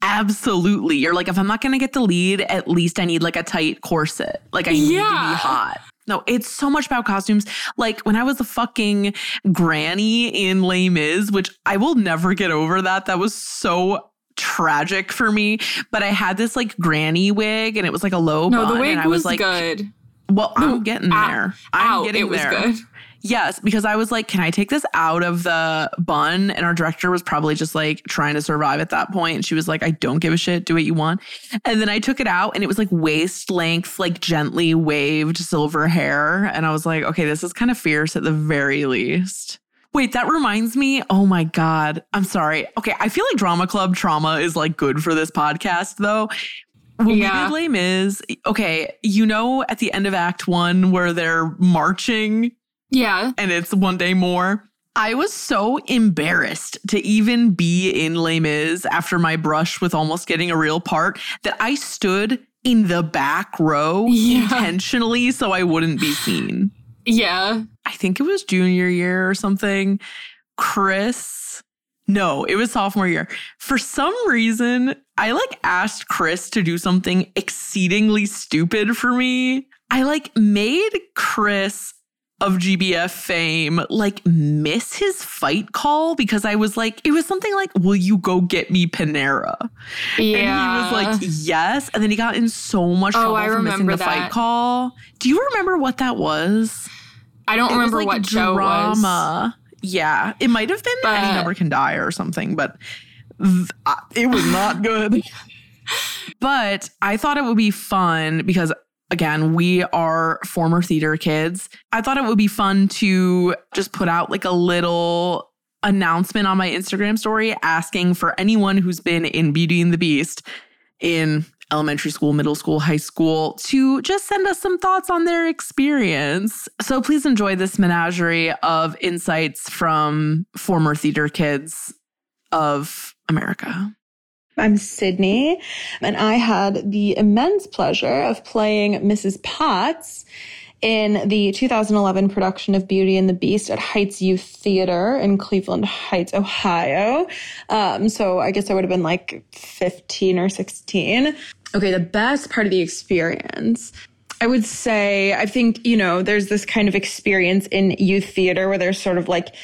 Absolutely. You're like, if I'm not going to get the lead, at least I need like a tight corset. Like, I need to be hot. No, it's so much about costumes. Like, when I was a fucking granny in Les Mis, which I will never get over that. That was so tragic for me. But I had this like granny wig and it was like a low no, bun. the wig and I was, was like, good. well, I'm getting ow, there. I'm getting it was there. good. Yes, because I was like, can I take this out of the bun? And our director was probably just like trying to survive at that point. And she was like, I don't give a shit. Do what you want. And then I took it out and it was like waist length, like gently waved silver hair. And I was like, okay, this is kind of fierce at the very least. Wait, that reminds me. Oh my God. I'm sorry. Okay. I feel like Drama Club trauma is like good for this podcast though. Yeah. we did Les Mis, okay, you know, at the end of Act One where they're marching Yeah. and it's one day more. I was so embarrassed to even be in Les Mis after my brush with almost getting a real part that I stood in the back row Yeah. intentionally so I wouldn't be seen. Yeah. I think it was junior year or something. Chris, no, it was sophomore year. For some reason, I like asked Chris to do something exceedingly stupid for me. I like made Chris of GBF fame like miss his fight call because I was like, it was something like, Will you go get me Panera? Yeah. And he was like, Yes. And then he got in so much Oh, trouble I for missing the fight call. Do you remember what that was? I don't It was, remember like, what show was. drama. Yeah, it might have been Any But- Number Can Die or something, but th- uh, it was not good. but I thought it would be fun because, again, we are former theater kids. I thought it would be fun to just put out like a little announcement on my Instagram story asking for anyone who's been in Beauty and the Beast in elementary school, middle school, high school to just send us some thoughts on their experience. So please enjoy this menagerie of insights from former theater kids of America. I'm Sydney, and I had the immense pleasure of playing Mrs. Potts in the 2011 production of Beauty and the Beast at Heights Youth Theater in Cleveland Heights, Ohio. Um, so I guess I would have been like 15 or 16. Okay, the best part of the experience. I would say, I think, you know, there's this kind of experience in youth theater where there's sort of like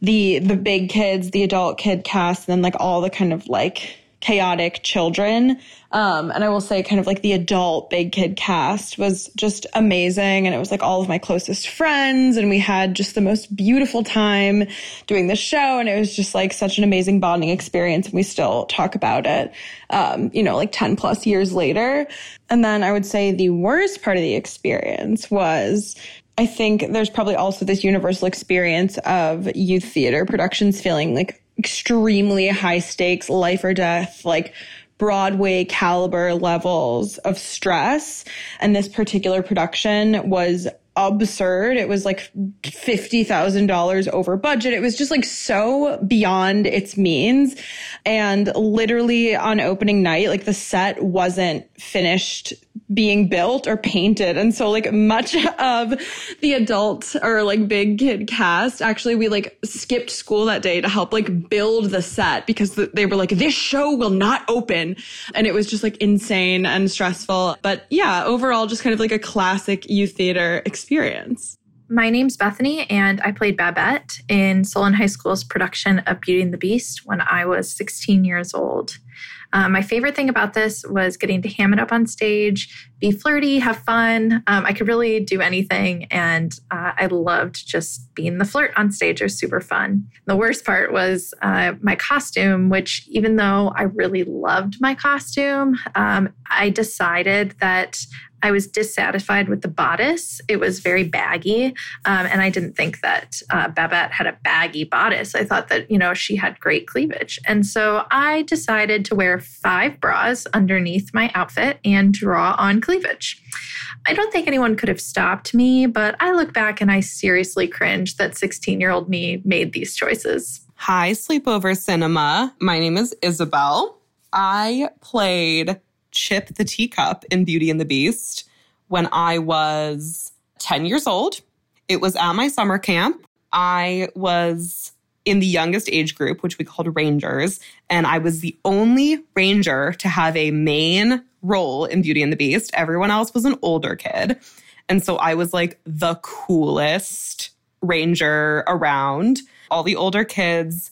the the big kids, the adult kid cast, and then like all the kind of like chaotic children. Um, and I will say kind of like the adult big kid cast was just amazing. And it was like all of my closest friends and we had just the most beautiful time doing the show. And it was just like such an amazing bonding experience. And we still talk about it, um, you know, like 10 plus years later. And then I would say the worst part of the experience was I think there's probably also this universal experience of youth theater productions feeling like extremely high stakes, life or death, like Broadway caliber levels of stress. And this particular production was absurd. It was like $50,000 over budget. It was just like so beyond its means. And literally on opening night, like the set wasn't finished being built or painted. And so like much of the adult or like big kid cast, actually we like skipped school that day to help like build the set because they were like, this show will not open. And it was just like insane and stressful. But yeah, overall just kind of like a classic youth theater experience. My name's Bethany, and I played Babette in Solon High School's production of Beauty and the Beast when I was 16 years old. Um, my favorite thing about this was getting to ham it up on stage, be flirty, have fun. Um, I could really do anything, and uh, I loved just being the flirt on stage. It was super fun. The worst part was uh, my costume, which, even though I really loved my costume, um, I decided that I was dissatisfied with the bodice. It was very baggy. Um, and I didn't think that uh, Babette had a baggy bodice. I thought that, you know, she had great cleavage. And so I decided to wear five bras underneath my outfit and draw on cleavage. I don't think anyone could have stopped me, but I look back and I seriously cringe that 16 year old me made these choices. Hi, Sleepover Cinema. My name is Isabel. I played Chip the teacup in Beauty and the Beast when I was 10 years old. It was at my summer camp. I was in the youngest age group, which we called Rangers, and I was the only Ranger to have a main role in Beauty and the Beast. Everyone else was an older kid. And so I was like the coolest Ranger around. All the older kids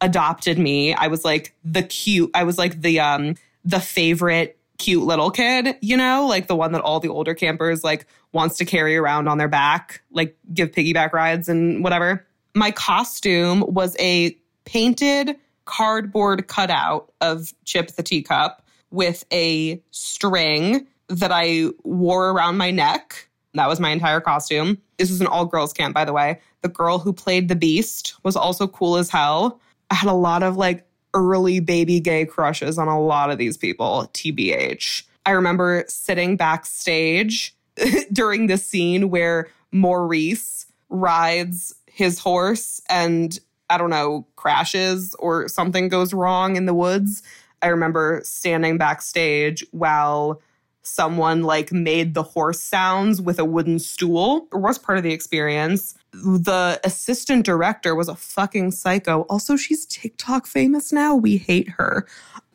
adopted me. I was like the cute, I was like the um the favorite cute little kid, you know, like the one that all the older campers like wants to carry around on their back, like give piggyback rides and whatever. My costume was a painted cardboard cutout of Chip the teacup with a string that I wore around my neck. That was my entire costume. This was an all girls camp, by the way. The girl who played the beast was also cool as hell. I had a lot of like early baby gay crushes on a lot of these people, TBH. I remember sitting backstage during the scene where Maurice rides his horse and I don't know, crashes or something goes wrong in the woods. I remember standing backstage while someone like made the horse sounds with a wooden stool. It was part of the experience. The assistant director was a fucking psycho. Also, she's TikTok famous now. We hate her.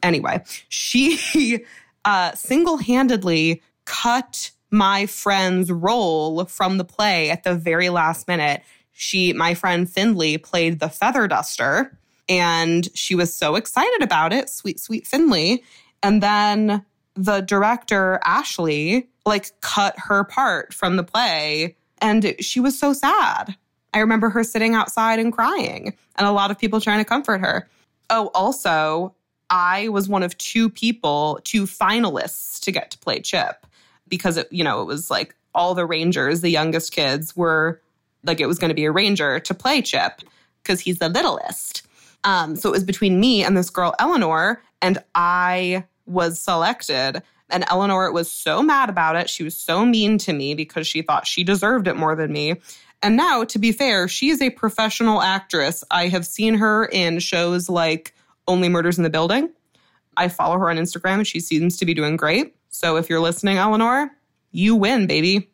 Anyway, she uh, single handedly cut my friend's role from the play at the very last minute. She, my friend Findley, played the feather duster, and she was so excited about it. Sweet, sweet Findley. And then the director, Ashley, like cut her part from the play, and she was so sad. I remember her sitting outside and crying, and a lot of people trying to comfort her. Oh, also, I was one of two people, two finalists to get to play Chip because it, you know, it was like all the Rangers, the youngest kids were like it was going to be a Ranger to play Chip because he's the littlest. Um, so it was between me and this girl, Eleanor, and I was selected. And Eleanor was so mad about it. She was so mean to me because she thought she deserved it more than me. And now, to be fair, she is a professional actress. I have seen her in shows like Only Murders in the Building. I follow her on Instagram and she seems to be doing great. So if you're listening, Eleanor, you win, baby.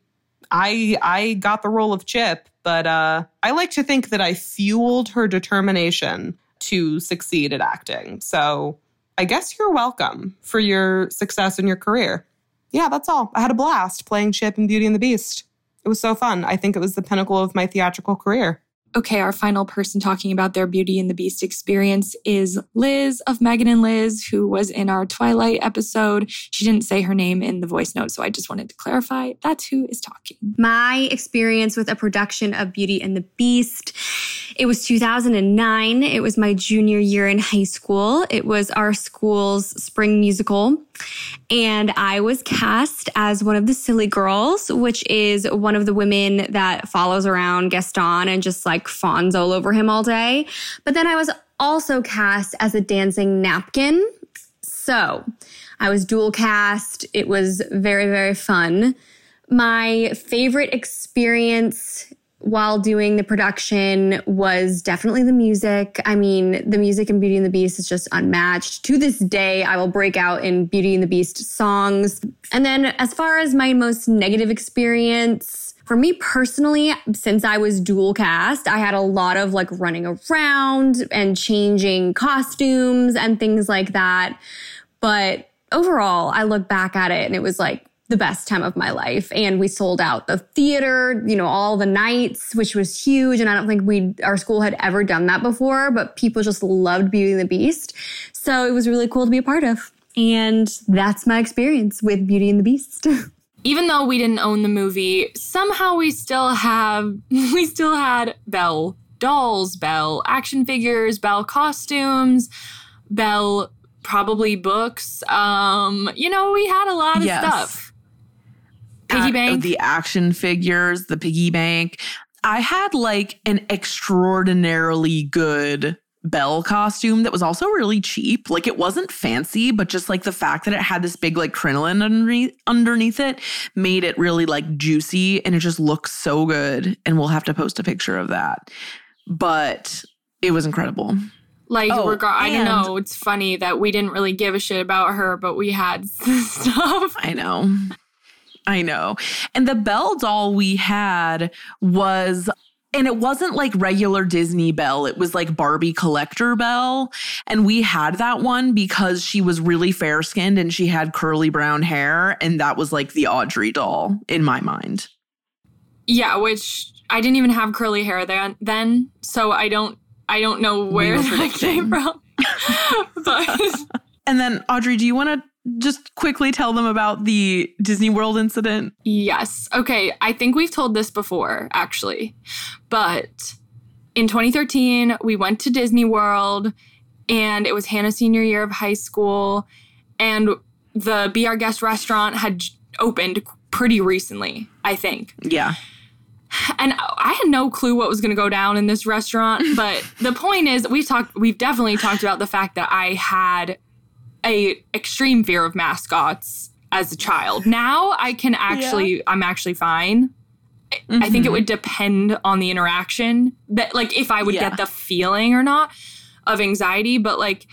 I I got the role of Chip, but uh, I like to think that I fueled her determination to succeed at acting. So I guess you're welcome for your success in your career. Yeah, that's all. I had a blast playing Chip in Beauty and the Beast. It was so fun. I think it was the pinnacle of my theatrical career. Okay, our final person talking about their Beauty and the Beast experience is Liz of Megan and Liz, who was in our Twilight episode. She didn't say her name in the voice note, so I just wanted to clarify that's who is talking. My experience with a production of Beauty and the Beast. It was 2009. It was my junior year in high school. It was our school's spring musical. And I was cast as one of the silly girls, which is one of the women that follows around Gaston and just like fawns all over him all day. But then I was also cast as a dancing napkin. So I was dual cast. It was very, very fun. My favorite experience while doing the production was definitely the music. I mean, the music in Beauty and the Beast is just unmatched. To this day, I will break out in Beauty and the Beast songs. And then, as far as my most negative experience, for me personally, since I was dual cast, I had a lot of like running around and changing costumes and things like that. But overall, I look back at it and it was like the best time of my life. And we sold out the theater, you know, all the nights, which was huge. And I don't think we, our school had ever done that before, but people just loved Beauty and the Beast. So it was really cool to be a part of. And that's my experience with Beauty and the Beast. Even though we didn't own the movie, somehow we still have, we still had Belle dolls, Belle action figures, Belle costumes, Belle probably books. Um, you know, we had a lot of Yes. stuff. Piggy ac- bank. the action figures, the piggy bank. I had like an extraordinarily good Belle costume that was also really cheap. Like it wasn't fancy, but just like the fact that it had this big like crinoline underneath underneath it made it really like juicy and it just looks so good. And we'll have to post a picture of that. But it was incredible. Like, Oh, regar- I don't know. It's funny that we didn't really give a shit about her, but we had stuff. I know. I know. And the Belle doll we had was and it wasn't like regular Disney Belle. It was like Barbie collector Belle. And we had that one because she was really fair skinned and she had curly brown hair. And that was like the Audrey doll in my mind. Yeah, which I didn't even have curly hair then, then so I don't I don't know where were that came from. but And then, Audrey, do you want to just quickly tell them about the Disney World incident? Yes. Okay. I think we've told this before, actually. But in 2013, we went to Disney World and it was Hannah's senior year of high school. And the Be Our Guest restaurant had opened pretty recently, I think. Yeah. And I had no clue what was going to go down in this restaurant. But the point is, we've talked, we've definitely talked about the fact that I had a extreme fear of mascots as a child. Now I can actually, I'm actually fine. I- I think it Mhm. would depend on the interaction that, like, if I would Yeah. get the feeling or not of anxiety. But like,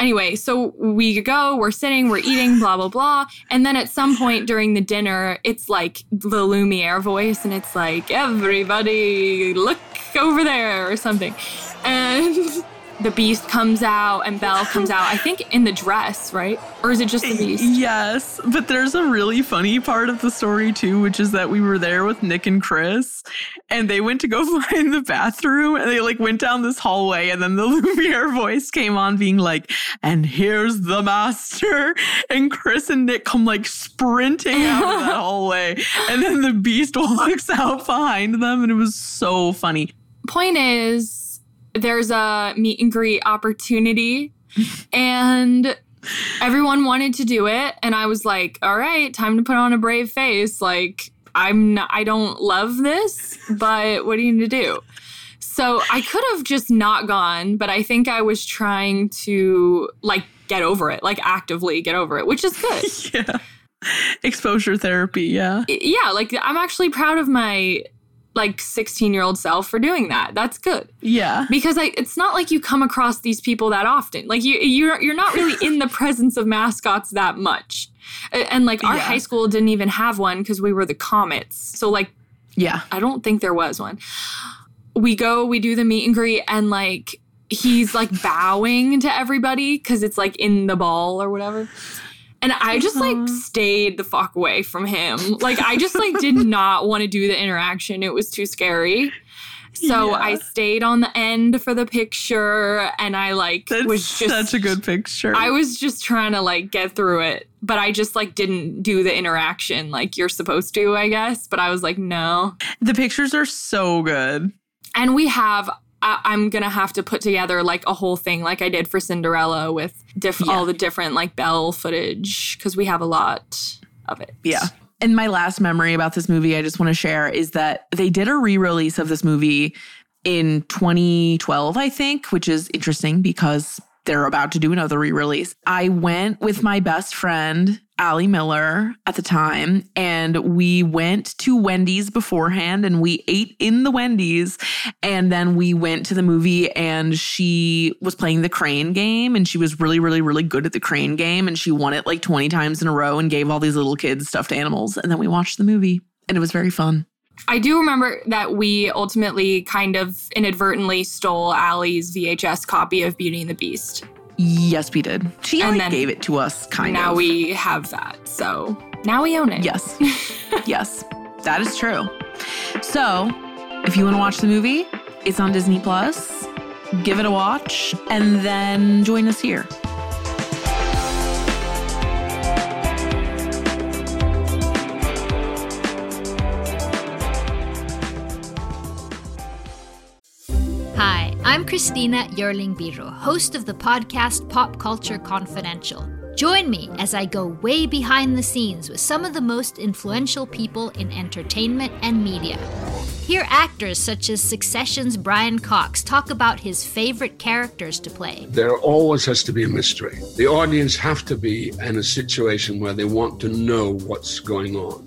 anyway, so we go, we're sitting, we're eating, blah blah blah, and then at some point during the dinner, it's like the Lumiere voice, and it's like everybody look over there or something, and. The beast comes out and Belle comes out. I think in the dress, right? Or is it just the beast? Yes, but there's a really funny part of the story too, which is that we were there with Nick and Chris, and they went to go find the bathroom, and they like went down this hallway, and then the Lumiere voice came on, being like, "And here's the master," and Chris and Nick come like sprinting out of that hallway, and then the beast walks out behind them, and it was so funny. point is there's a meet and greet opportunity. And everyone wanted to do it. And i was like all right time to put on a brave face. Like i'm not, i don't love this but what do you need to do? So i could have just not gone but i think i was trying to like get over it like actively get over it which is good. Yeah. Exposure therapy yeah. Yeah like i'm actually proud of my like 16 year old self for doing that. That's good. Yeah. Because I, it's not like you come across these people that often. Like you you're you're not really in the presence of mascots that much. And like our Yeah. high school didn't even have one because we were the comets. So like yeah. I don't think there was one. We go we do the meet and greet and like he's like bowing to everybody because it's like in the ball or whatever and I just like stayed the fuck away from him. Like I just like did not want to do the interaction. It was too scary. So Yeah. I stayed on the end for the picture and I like That's was just such a good picture. I was just trying to like get through it, but I just like didn't do the interaction like you're supposed to, I guess. But I was like, no. the pictures are so good. And we have, I, I'm gonna have to put together like a whole thing, like I did for Cinderella with diff- all the different like Belle footage because we have a lot of it. Yeah. And my last memory about this movie I just want to share is that they did a re release of this movie in 2012, I think, which is interesting because they're about to do another re release. I went with my best friend, Allie Miller, at the time, and we went to Wendy's beforehand and we ate in the Wendy's. And then we went to the movie and she was playing the crane game and she was really, really, really good at the crane game. And she won it like 20 times in a row and gave all these little kids stuffed animals. And then we watched the movie and it was very fun. I do remember that we ultimately kind of inadvertently stole Allie's VHS copy of Beauty and the Beast. Yes, we did. She And like, gave it to us, kind now of. we have that. So now we own it. Yes. yes, that is true. So, if you want to watch the movie, it's on Disney Plus. Give it a watch and then join us here. Hi, I'm Christina Yerling Biro, host of the podcast Pop Culture Confidential. Join me as I go way behind the scenes with some of the most influential people in entertainment and media. Hear actors such as Succession's Brian Cox talk about his favorite characters to play. There always has to be a mystery. The audience have to be in a situation where they want to know what's going on.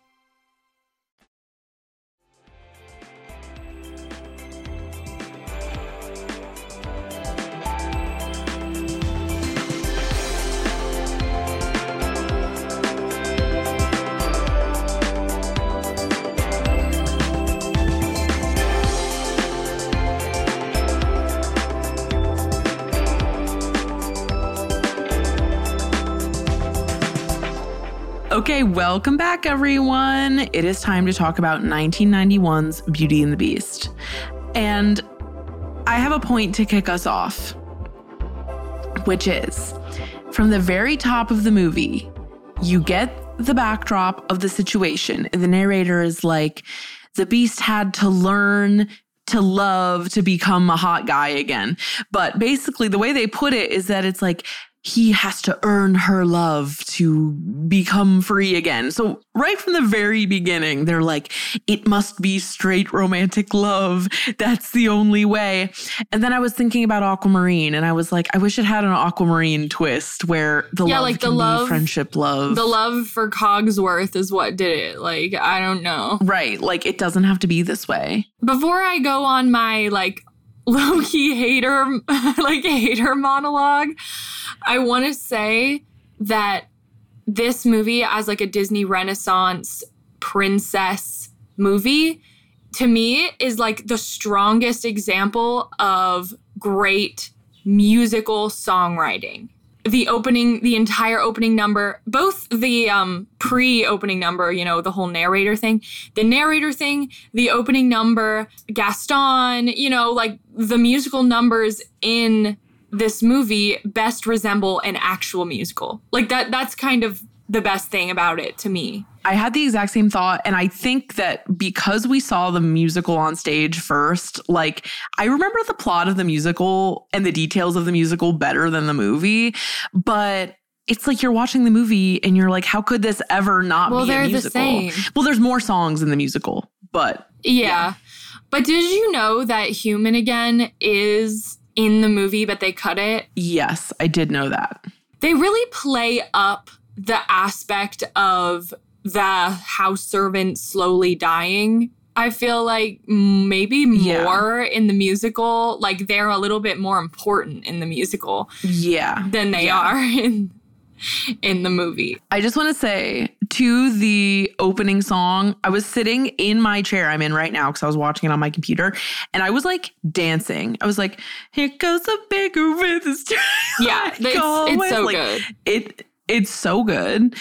Okay, welcome back, everyone. It is time to talk about 1991's Beauty and the Beast. And I have a point to kick us off, which is from the very top of the movie, you get the backdrop of the situation. And the narrator is like, the Beast had to learn to love to become a hot guy again. But basically, the way they put it is that it's like, he has to earn her love to become free again. So, right from the very beginning, they're like, it must be straight romantic love. That's the only way. And then I was thinking about Aquamarine and I was like, I wish it had an Aquamarine twist where the Yeah, love like the love- friendship love. The love for Cogsworth is what did it. Like, I don't know. right. Like, it doesn't have to be this way. Before I go on my like low key hater, like hater monologue, I want to say that this movie, as like a Disney Renaissance princess movie, to me is like the strongest example of great musical songwriting. The opening, the entire opening number, both the um, pre opening number, you know, the whole narrator thing, the narrator thing, the opening number, Gaston, you know, like the musical numbers in this movie best resemble an actual musical. Like that, that's kind of the best thing about it to me. I had the exact same thought. And I think that because we saw the musical on stage first, like I remember the plot of the musical and the details of the musical better than the movie. But it's like you're watching the movie and you're like, how could this ever not Well, be a the musical? same. Well, there's more songs in the musical, but Yeah. But did you know that Human Again is in the movie, but they cut it? yes, I did know that. They really play up the aspect of the house servant slowly dying. I feel like maybe Yeah. more in the musical, like they're a little bit more important in the musical Yeah. than they Yeah. are in in the movie. I just want to say to the opening song, I was sitting in my chair I'm in right now because I was watching it on my computer and I was like dancing. I was like, here goes a baker with his Yeah, it's, it's so good. It it's so good.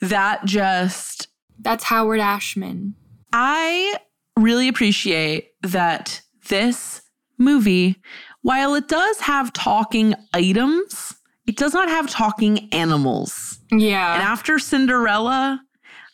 That just That's Howard Ashman. I really appreciate that this movie, while it does have talking items, it does not have talking animals. Yeah. And after Cinderella,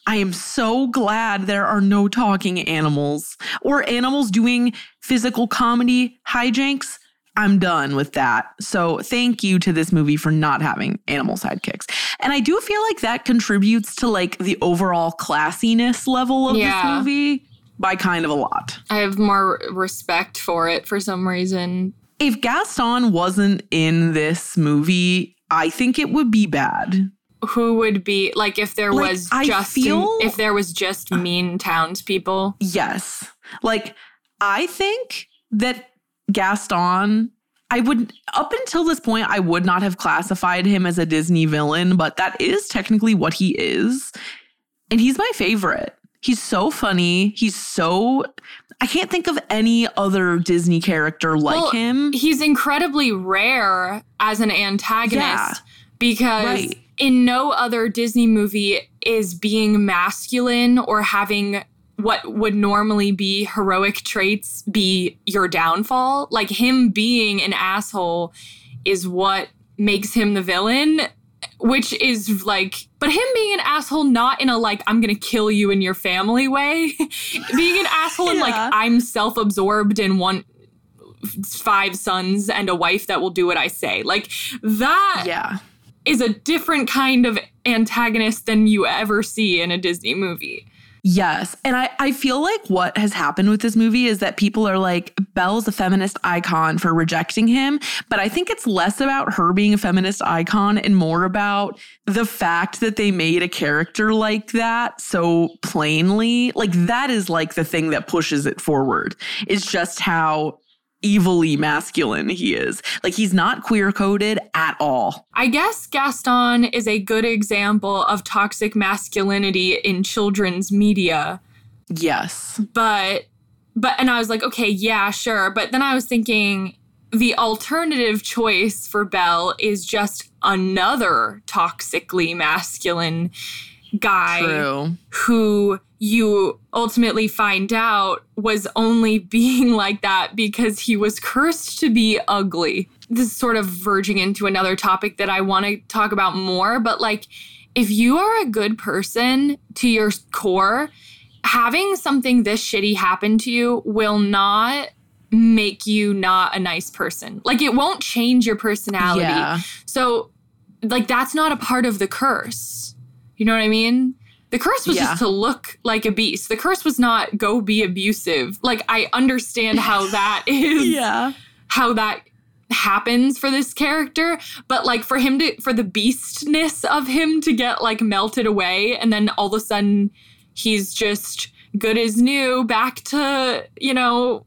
I am so glad there are no talking animals or animals doing physical comedy hijinks. I'm done with that. So, thank you to this movie for not having animal sidekicks. And I do feel like that contributes to like the overall classiness level of Yeah. this movie by kind of a lot. I have more respect for it for some reason. If Gaston wasn't in this movie, I think it would be bad. Who would be like if there Like, was I just feel- if there was just mean townspeople? Yes. Like, I think that Gaston, I would, up until this point, I would not have classified him as a Disney villain, but that is technically what he is. And he's my favorite. He's so funny. He's so, I can't think of any other Disney character like Well, him. He's incredibly rare as an antagonist Yeah. because Right. in no other Disney movie is being masculine or having what would normally be heroic traits be your downfall. Like him being an asshole is what makes him the villain, which is like, but him being an asshole, not in a like, I'm gonna kill you and your family way, being an asshole in like, I'm self absorbed and want five sons and a wife that will do what I say. Like that Yeah. is a different kind of antagonist than you ever see in a Disney movie. Yes. And I, I feel like what has happened with this movie is that people are like, Belle's a feminist icon for rejecting him. But I think it's less about her being a feminist icon and more about the fact that they made a character like that so plainly. Like, that is like the thing that pushes it forward. It's just how evilly masculine he is. Like, he's not queer coded at all. I guess Gaston is a good example of toxic masculinity in children's media. Yes. But but and I was like, okay, yeah, sure. But then I was thinking the alternative choice for Belle is just another toxically masculine guy True. who you ultimately find out was only being like that because he was cursed to be ugly. This is sort of verging into another topic that I want to talk about more, but like if you are a good person to your core, having something this shitty happen to you will not make you not a nice person. Like it won't change your personality. Yeah. So like that's not a part of the curse. You know what I mean? The curse was Yeah. just to look like a beast. The curse was not go be abusive. Like I understand how that is. Yeah. How that happens for this character, but like for him to for the beastness of him to get like melted away and then all of a sudden he's just good as new back to, you know,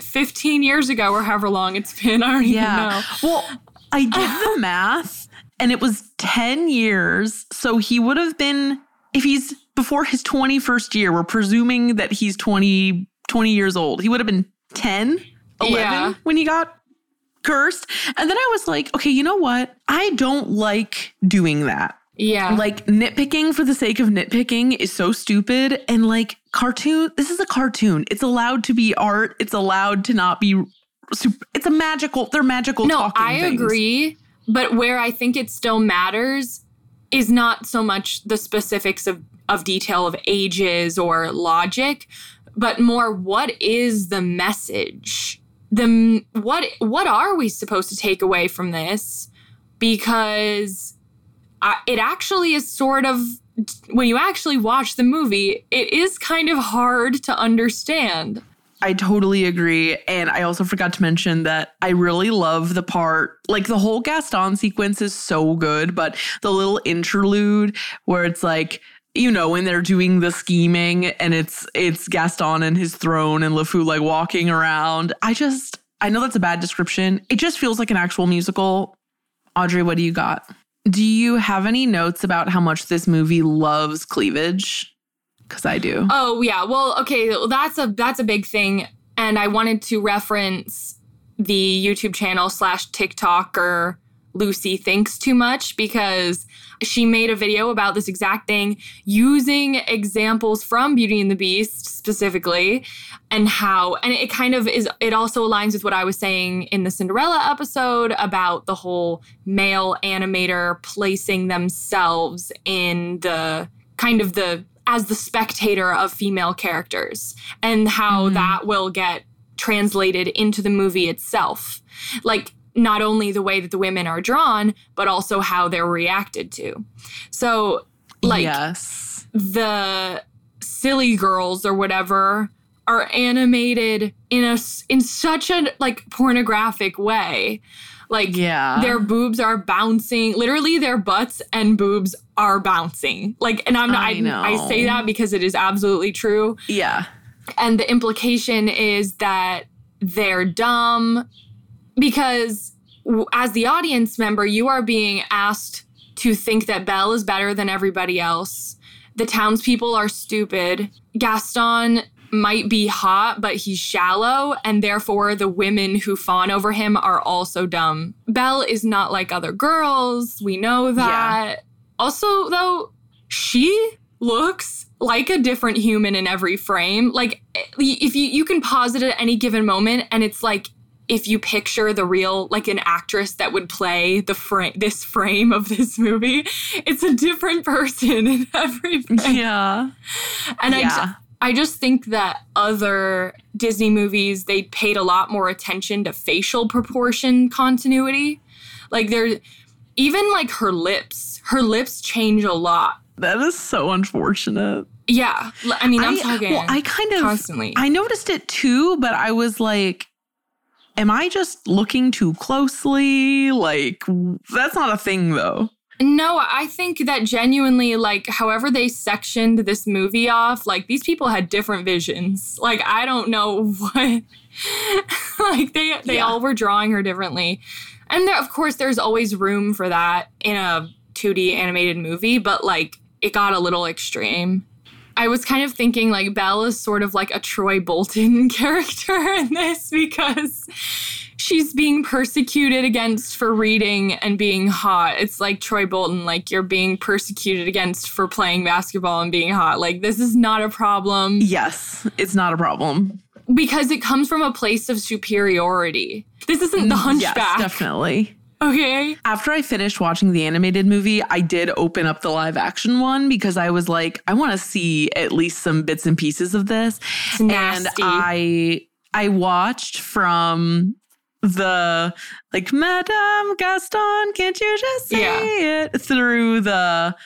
15 years ago or however long it's been. I don't even know. Well, I did the math and it was 10 years. So he would have been, if he's before his 21st year, we're presuming that he's 20, 20 years old. He would have been 10, 11 Yeah. when he got cursed. And then I was like, okay, you know what? I don't like doing that. Yeah. Like nitpicking for the sake of nitpicking is so stupid. And like cartoon, this is a cartoon. It's allowed to be art. It's allowed to not be super. It's a magical, they're magical. No, I things. agree. But where I think it still matters is not so much the specifics of, of detail of ages or logic, but more what is the message? The what what are we supposed to take away from this? Because it actually is sort of when you actually watch the movie, it is kind of hard to understand. I totally agree. And I also forgot to mention that I really love the part, like the whole Gaston sequence is so good, but the little interlude where it's like, you know, when they're doing the scheming and it's it's Gaston and his throne and LeFou like walking around. I just I know that's a bad description. It just feels like an actual musical. Audrey, what do you got? Do you have any notes about how much this movie loves cleavage? Because I do. Oh yeah. Well, okay, well, that's a that's a big thing. And I wanted to reference the YouTube channel slash TikToker Lucy Thinks Too Much because she made a video about this exact thing using examples from Beauty and the Beast specifically and how and it kind of is it also aligns with what I was saying in the Cinderella episode about the whole male animator placing themselves in the kind of the as the spectator of female characters and how hmm. that will get translated into the movie itself. Like not only the way that the women are drawn, but also how they're reacted to. So like yes. the silly girls or whatever are animated in a in such a like pornographic way. Like Yeah. their boobs are bouncing, literally their butts and boobs are bouncing. Like and I'm not I I. I say that because it is absolutely true. Yeah. And the implication is that they're dumb because as the audience member, you are being asked to think that Belle is better than everybody else. The townspeople are stupid. Gaston might be hot, but he's shallow, and therefore the women who fawn over him are also dumb. Belle is not like other girls. We know that. Also, though, she looks like a different human in every frame. Like if you you can pause it at any given moment and it's like if you picture the real like an actress that would play the frame this frame of this movie, it's a different person in every frame. Yeah. And I Yeah. ju- I just think that other Disney movies they paid a lot more attention to facial proportion continuity. Like there even like her lips, her lips change a lot. That is so unfortunate. Yeah. I mean, I'm I- talking Well, I kind of constantly. I noticed it too, but I was like, am I just looking too closely? Like that's not a thing though. No, I think that genuinely, like, however they sectioned this movie off, like, these people had different visions. Like, I don't know what. like, they they Yeah. all were drawing her differently, and there, of course, there's always room for that in a 2D animated movie, but like, it got a little extreme. I was kind of thinking like Belle is sort of like a Troy Bolton character in this because she's being persecuted against for reading and being hot. It's like Troy Bolton, like you're being persecuted against for playing basketball and being hot. Like this is not a problem. Yes, it's not a problem. Because it comes from a place of superiority. This isn't the hunchback. Mm, Yes, definitely. Okay. After I finished watching the animated movie, I did open up the live action one because I was like, I want to see at least some bits and pieces of this. It's nasty. And. I I watched from the like Madame Gaston, can't you just say Yeah. it through the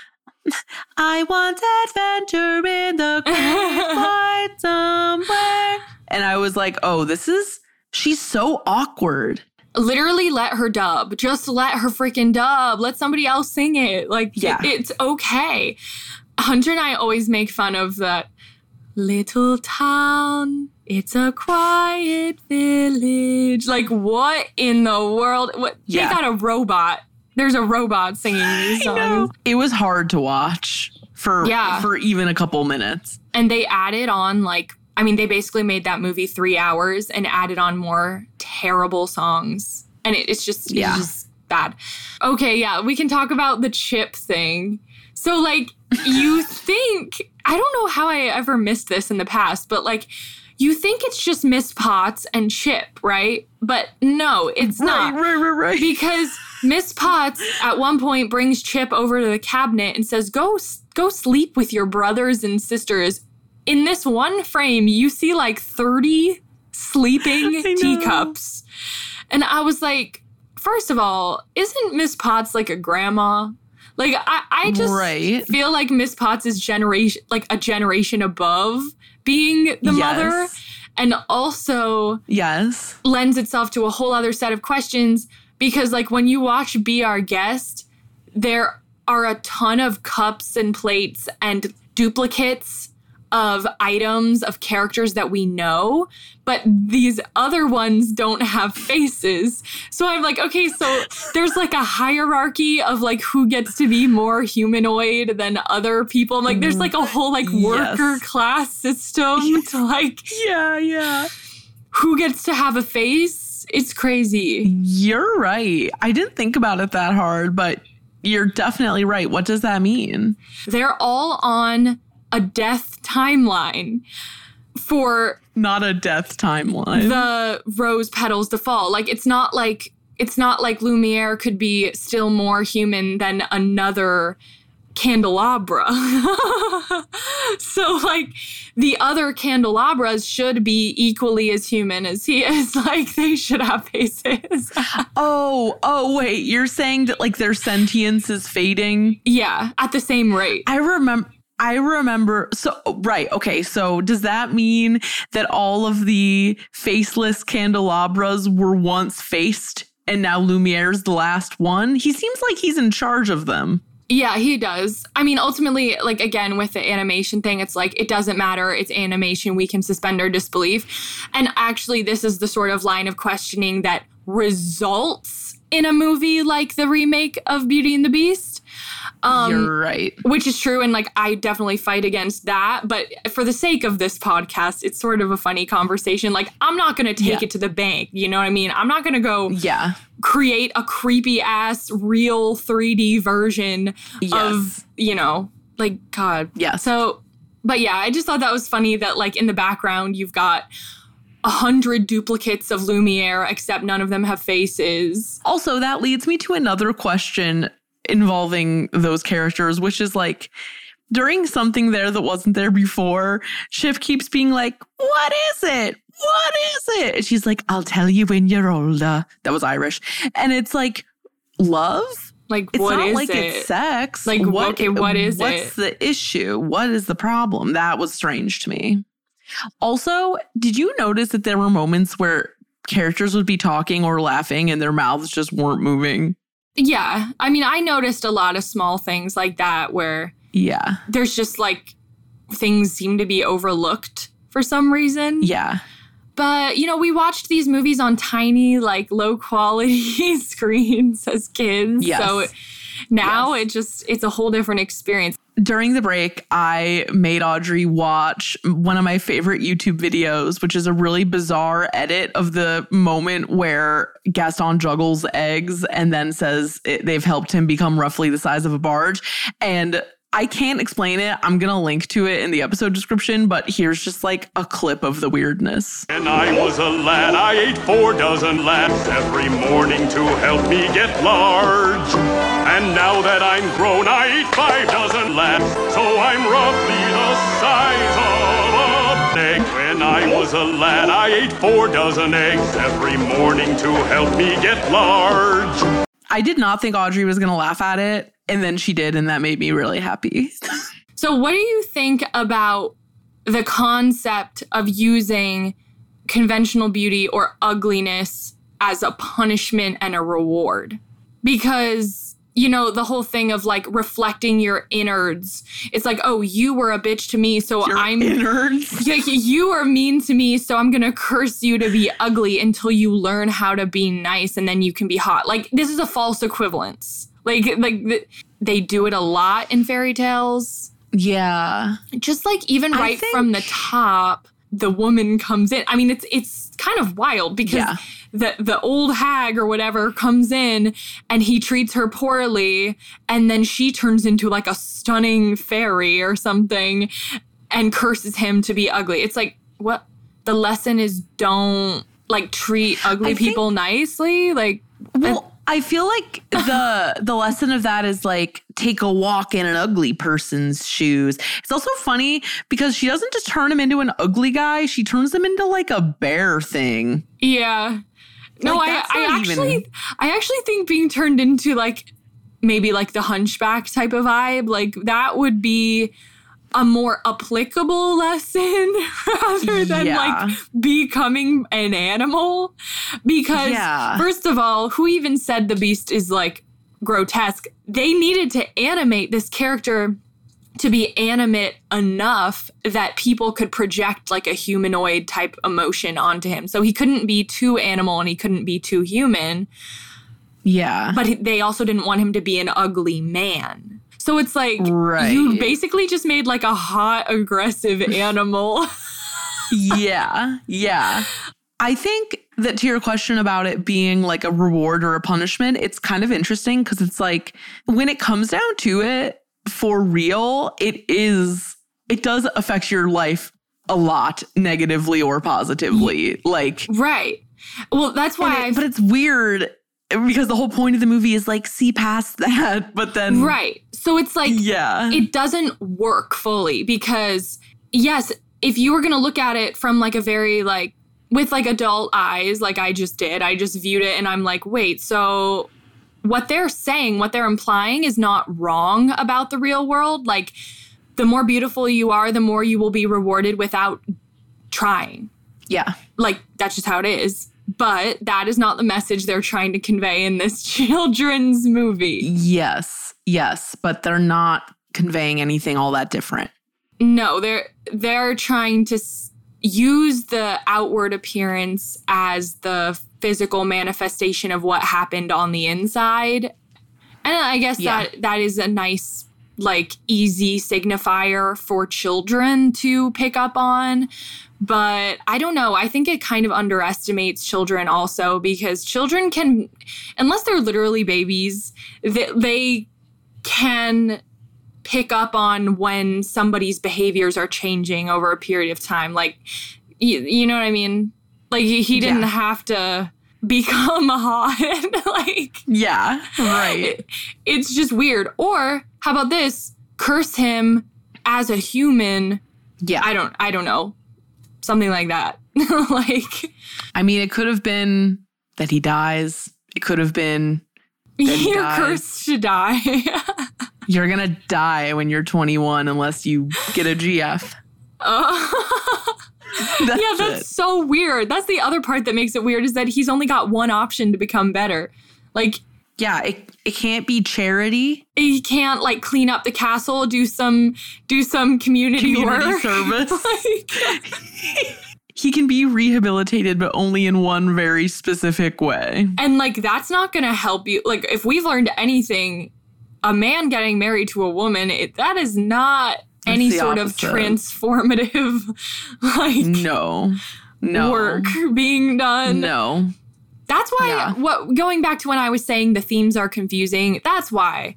I want adventure in the wide somewhere. And I was like, oh, this is she's so awkward. Literally let her dub. Just let her freaking dub. Let somebody else sing it. Like, Yeah. it- it's okay. Hunter and I always make fun of that little town. It's a quiet village. Like, what in the world? What? Yeah. They got a robot. There's a robot singing these songs. It was hard to watch for Yeah. for even a couple minutes. and they added on like i mean they basically made that movie three hours and added on more terrible songs and it, it's just Yeah. it's just bad okay yeah we can talk about the chip thing so like you think i don't know how i ever missed this in the past but like you think it's just miss potts and chip right but no it's not right, right, right. because Miss Potts at one point brings Chip over to the cabinet and says, "Go, go sleep with your brothers and sisters." In this one frame, you see like thirty sleeping teacups, and I was like, first of all, isn't Miss Potts like a grandma? Like I, I just Right. feel like Miss Potts is generation, like a generation above being the mother, and also Yes. lends itself to a whole other set of questions because like when you watch be our guest there are a ton of cups and plates and duplicates of items of characters that we know but these other ones don't have faces so i'm like okay so there's like a hierarchy of like who gets to be more humanoid than other people i'm like there's like a mm. whole like worker Yes. class system to like Yeah, yeah. who gets to have a face. It's crazy. You're right. I didn't think about it that hard, but you're definitely right. What does that mean? They're all on a death timeline for Not a death timeline. the rose petals to fall. Like it's not like it's not like Lumiere could be still more human than another candelabra. so like the other candelabras should be equally as human as he is. Like they should have faces. oh, oh, wait. You're saying that like their sentience is fading? yeah, at the same rate. I remember. I remember. So, right. Okay. So, does that mean that all of the faceless candelabras were once faced and now Lumiere's the last one? He seems like he's in charge of them. Yeah, he does. I mean, ultimately, like again with the animation thing, it's like it doesn't matter. It's animation. We can suspend our disbelief. And actually, this is the sort of line of questioning that results in a movie like the remake of Beauty and the Beast. Um, You're right. Which is true. And like, I definitely fight against that. But for the sake of this podcast, it's sort of a funny conversation. Like, I'm not going to take Yeah. it to the bank. You know what I mean? I'm not going to go Yeah. create a creepy ass real 3D version of, you know, like, God. Yeah. So, but yeah, I just thought that was funny that like in the background, you've got a hundred duplicates of Lumiere, except none of them have faces. Also, that leads me to another question involving those characters, which is like during something there that wasn't there before, Chip keeps being like, What is it? What is it? And she's like, I'll tell you when you're older. That was Irish. And it's like, love? Like, It's what not is like it? it's sex. Like, okay, what is what's it? the issue? What is the problem? That was strange to me. Also, did you notice that there were moments where characters would be talking or laughing and their mouths just weren't moving? Yeah. I mean, I noticed a lot of small things like that where Yeah. there's just like things seem to be overlooked for some reason. Yeah. But, you know, we watched these movies on tiny, like low quality screens as kids. Yes. So now it just, it's a whole different experience. During the break, I made Audrey watch one of my favorite YouTube videos, which is a really bizarre edit of the moment where Gaston juggles eggs and then says it, they've helped him become roughly the size of a barge. And I can't explain it. I'm going to link to it in the episode description, but here's just like a clip of the weirdness. When I was a lad, I ate four dozen laps every morning to help me get large. And now that I'm grown, I eat five dozen laps, so I'm roughly the size of a. When I was a lad, I ate four dozen eggs every morning to help me get large. I did not think Audrey was going to laugh at it. And then she did, and that made me really happy. So, what do you think about the concept of using conventional beauty or ugliness as a punishment and a reward? Because, you know, the whole thing of like reflecting your innards, it's like, oh, you were a bitch to me, so I'm. innards? Yeah, you are mean to me, so I'm gonna curse you to be ugly until you learn how to be nice and then you can be hot. Like, this is a false equivalence. Like, like they do it a lot in fairy tales Yeah. just like even I right from the top the woman comes in. I mean it's it's kind of wild because Yeah. the the old hag or whatever comes in and he treats her poorly and then she turns into like a stunning fairy or something and curses him to be ugly. It's like what? The lesson is don't like treat ugly I think- people nicely? Like Well, I feel like the the lesson of that is like take a walk in an ugly person's shoes. It's also funny because she doesn't just turn him into an ugly guy; she turns him into like a bear thing. Yeah. No, Like, I, I actually even- I actually think being turned into like maybe like the hunchback type of vibe, like that would be a more applicable lesson rather than Yeah. like becoming an animal. Because Yeah. first of all, who even said the beast is like grotesque? They needed to animate this character to be animate enough that people could project like a humanoid type emotion onto him. So he couldn't be too animal and he couldn't be too human, Yeah, but they also didn't want him to be an ugly man. So it's like you basically just made like a hot aggressive animal. yeah, yeah. I think that to your question about it being like a reward or a punishment, it's kind of interesting because it's like when it comes down to it, for real, it is, it does affect your life a lot negatively or positively. Like, right. Well, that's why it- but it's weird because the whole point of the movie is like see past that, but then Right. So it's like Yeah. it doesn't work fully because yes, if you were going to look at it from like a very like with like adult eyes like I just did, I just viewed it and I'm like, "Wait, so what they're saying, what they're implying is not wrong about the real world. Like the more beautiful you are, the more you will be rewarded without trying. Yeah. Like that's just how it is. But that is not the message they're trying to convey in this children's movie. Yes. Yes, but they're not conveying anything all that different. No, they're they're trying to s- use the outward appearance as the physical manifestation of what happened on the inside. And I guess Yeah. that that is a nice like easy signifier for children to pick up on. But I don't know. I think it kind of underestimates children also because children can, unless they're literally babies, they, they can pick up on when somebody's behaviors are changing over a period of time. Like, you, you know what I mean? Like, he, he didn't Yeah. have to become a hot. like, Yeah, right. it's just weird. Or how about this? Curse him as a human. Yeah. I don't I don't know. Something like that. like I mean, it could have been that he dies. It could have been that he you're dies. cursed to die. You're gonna die when you're 21 unless you get a GF. Uh, That's yeah, that's it. so weird. That's the other part that makes it weird is that he's only got one option to become better. Like Yeah, it, it can't be charity. he can't like clean up the castle, do some do some community, Community work. service. Like, He can be rehabilitated, but only in one very specific way. And like that's not going to help you. Like if we've learned anything, a man getting married to a woman, it, that is not any the sort of transformative like No. No. work being done. No. That's why Yeah. what going back to when I was saying the themes are confusing, that's why.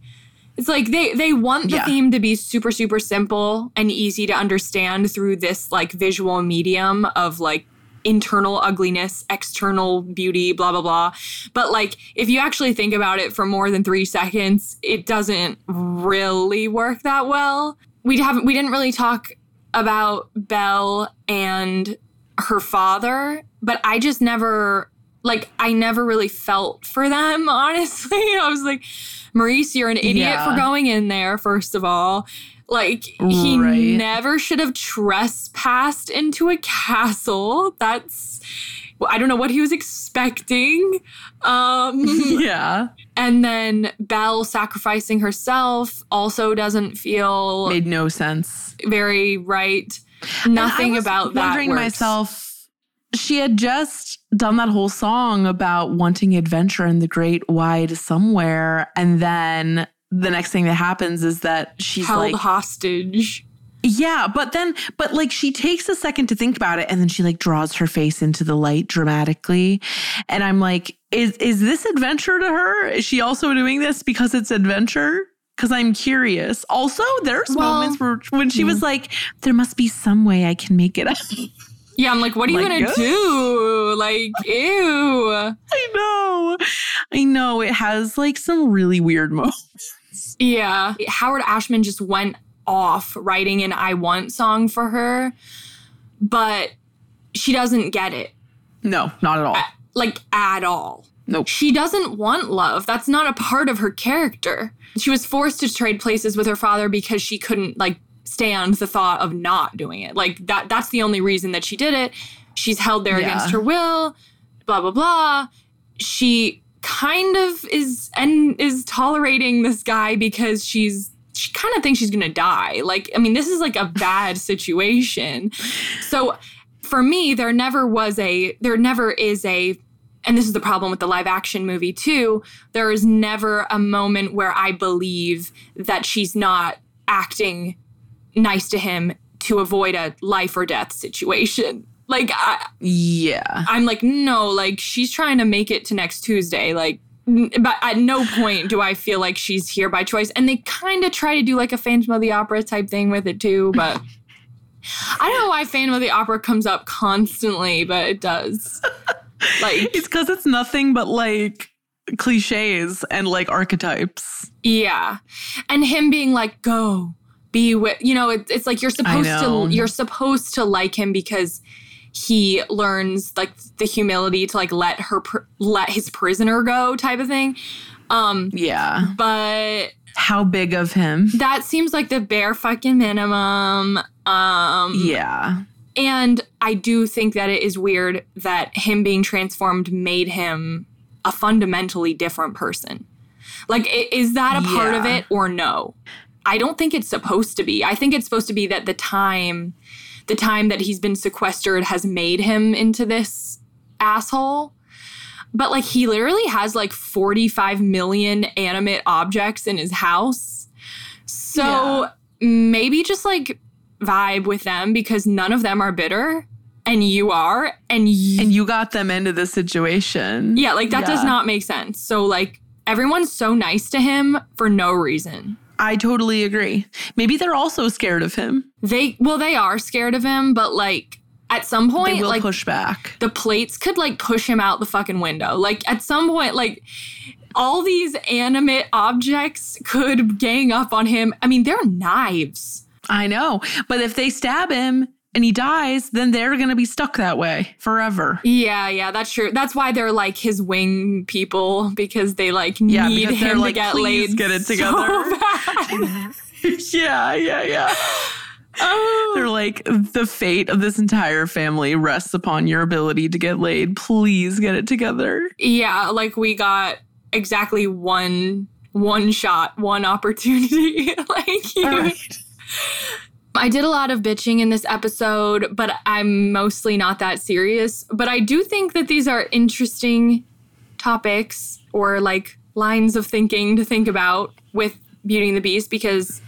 It's like they they want the Yeah. theme to be super super simple and easy to understand through this like visual medium of like internal ugliness, external beauty, blah blah blah. But like if you actually think about it for more than 3 seconds, it doesn't really work that well. We haven't we didn't really talk about Belle and her father, but I just never like I never really felt for them, honestly. I was like, Maurice, you're an idiot Yeah. for going in there, first of all. Like he Right. never should have trespassed into a castle. That's I don't know what he was expecting. Um Yeah. and then Belle sacrificing herself also doesn't feel Made no sense. very right. Nothing about that. Wondering works. myself, she had just done that whole song about wanting adventure in the great wide somewhere, and then the next thing that happens is that she's held like, hostage. yeah, but then, but like she takes a second to think about it, and then she like draws her face into the light dramatically, and I'm like, is is this adventure to her? Is she also doing this because it's adventure? Because I'm curious. Also, there's Well, moments where when she hmm. was like, "There must be some way I can make it up." Yeah, I'm like, what are you Like, gonna do? Like, ew. I know, I know. It has like some really weird moments. Yeah. Howard Ashman just went off writing an I Want song for her, but she doesn't get it. No, not at all. Like, at all. Nope. She doesn't want love. That's not a part of her character. She was forced to trade places with her father because she couldn't like stand the thought of not doing it. Like that that's the only reason that she did it. She's held there Yeah. against her will, blah blah blah. She kind of is and is tolerating this guy because she's she kind of thinks she's going to die. Like I mean this is like a bad situation. So for me there never was a there never is a and this is the problem with the live action movie too there is never a moment where i believe that she's not acting nice to him to avoid a life or death situation like I, Yeah. i'm like no like she's trying to make it to next tuesday like n- but at no point do i feel like she's here by choice and they kind of try to do like a phantom of the opera type thing with it too but i don't know why phantom of the opera comes up constantly but it does like It's because it's nothing but like cliches and like archetypes. Yeah. And him being like, go be with, you know, it, it's like you're supposed to, you're supposed to like him because he learns like the humility to like let her, pr- let his prisoner go type of thing. Um, Yeah. but How big of him? that seems like the bare fucking minimum. Um, Yeah. and I do think that it is weird that him being transformed made him a fundamentally different person. Like, is that a part of it or no? I don't think it's supposed to be. I think it's supposed to be that the time, the time that he's been sequestered has made him into this asshole. but like he literally has like 45 million animate objects in his house. So maybe just like vibe with them because none of them are bitter and you are and y- and you got them into the situation. yeah, like that does not make sense. So like everyone's so nice to him for no reason. I totally agree. Maybe they're also scared of him. They well they are scared of him, but like at some point They will like push back. the plates could like push him out the fucking window. Like at some point, like all these animate objects could gang up on him. I mean, they're knives. I know. But if they stab him and he dies, then they're going to be stuck that way forever. Yeah, yeah, that's true. That's why they're like his wing people because they like Yeah, need they're him like, to get "Please laid. get it so together." bad. yeah, yeah, yeah. Oh. They're like, the fate of this entire family rests upon your ability to get laid. Please get it together. yeah, like we got exactly one one shot, one opportunity. like you. I did a lot of bitching in this episode, but I'm mostly not that serious. But I do think that these are interesting topics or like lines of thinking to think about with Beauty and the Beast because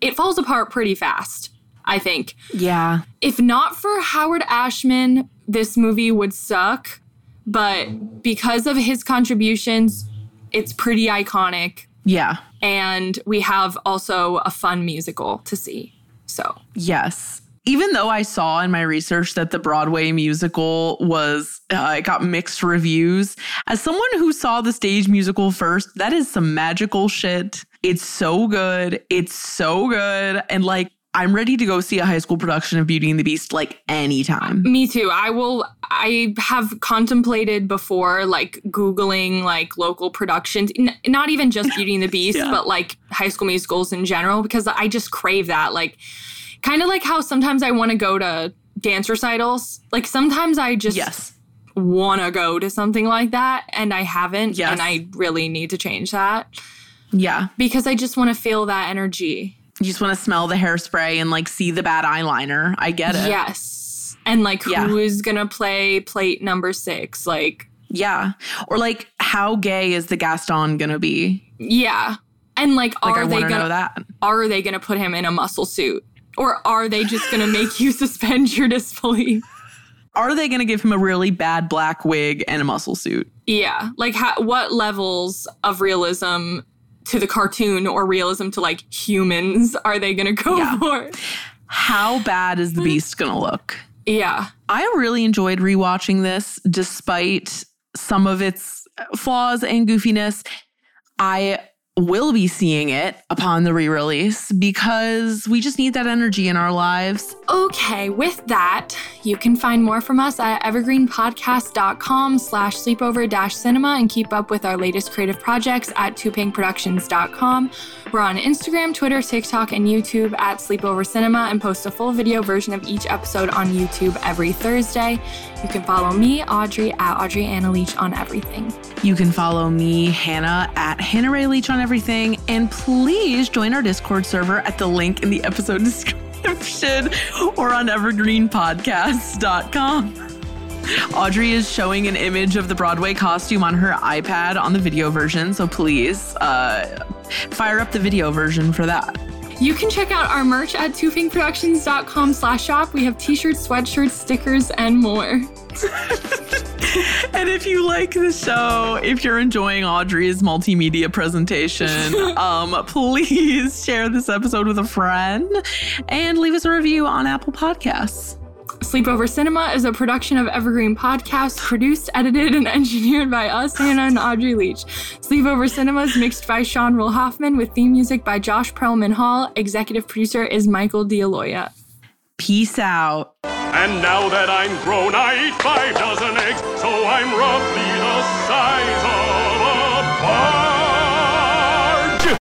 it falls apart pretty fast, I think. Yeah. If not for Howard Ashman, this movie would suck. But because of his contributions, it's pretty iconic. Yeah. And we have also a fun musical to see. So, Yes. Even though I saw in my research that the Broadway musical was, uh, it got mixed reviews, as someone who saw the stage musical first, that is some magical shit. It's so good. It's so good. And like, I'm ready to go see a high school production of Beauty and the Beast like anytime. me too. I will, I have contemplated before like Googling like local productions, N- not even just Beauty and the Beast, Yeah. but like high school musicals in general, because I just crave that. Like, kind of like how sometimes I want to go to dance recitals. Like, sometimes I just Yes. want to go to something like that, and I haven't. Yes. And I really need to change that Yeah. because I just want to feel that energy. You just want to smell the hairspray and like see the bad eyeliner. I get it. Yes. And like, Yeah. who is going to play plate number six? Like, Yeah. Or like, how gay is the Gaston gonna be? Yeah. And like, Like, are I they want to gonna know that. are they gonna put him in a muscle suit? Or are they just gonna make you suspend your disbelief? Are they gonna give him a really bad black wig and a muscle suit? Yeah. Like how, what levels of realism to the cartoon or realism to like humans are they gonna go Yeah. for? How bad is the beast gonna look? Yeah. I really enjoyed rewatching this despite some of its flaws and goofiness. I will be seeing it upon the re release because we just need that energy in our lives. Okay, with that, you can find more from us at evergreenpodcast.com slash sleepover dash cinema and keep up with our latest creative projects at toopinkproductions.com. We're on Instagram, Twitter, TikTok, and YouTube at Sleepover Cinema and post a full video version of each episode on YouTube every Thursday. You can follow me, Audrey, at Audrey Anna Leach on everything. You can follow me, Hannah, at Hannah Ray Leach on everything. And please join our Discord server at the link in the episode description or on evergreenpodcast.com. Audrey is showing an image of the Broadway costume on her iPad on the video version. So please uh, fire up the video version for that. You can check out our merch at toopinkproductions.com slash shop. We have t-shirts, sweatshirts, stickers, and more. And if you like the show, if you're enjoying Audrey's multimedia presentation, um, please share this episode with a friend and leave us a review on Apple Podcasts. Sleepover Cinema is a production of Evergreen Podcasts, produced, edited, and engineered by us, Hannah and Audrey Leach. Sleepover Cinema is mixed by Sean Rule Hoffman with theme music by Josh Perlman Hall. Executive producer is Michael D'Aloia. Peace out. And now that I'm grown, I eat five dozen eggs, so I'm roughly the size of a barge.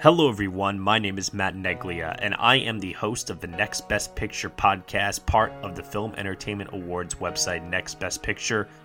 Hello, everyone. My name is Matt Neglia, and I am the host of the Next Best Picture podcast, part of the Film Entertainment Awards website,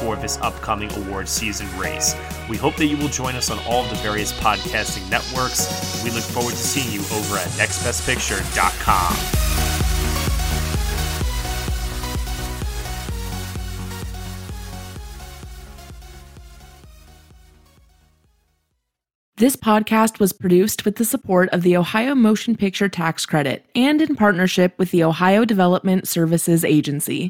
for this upcoming award season race. We hope that you will join us on all of the various podcasting networks. We look forward to seeing you over at nextbestpicture.com. This podcast was produced with the support of the Ohio Motion Picture Tax Credit and in partnership with the Ohio Development Services Agency.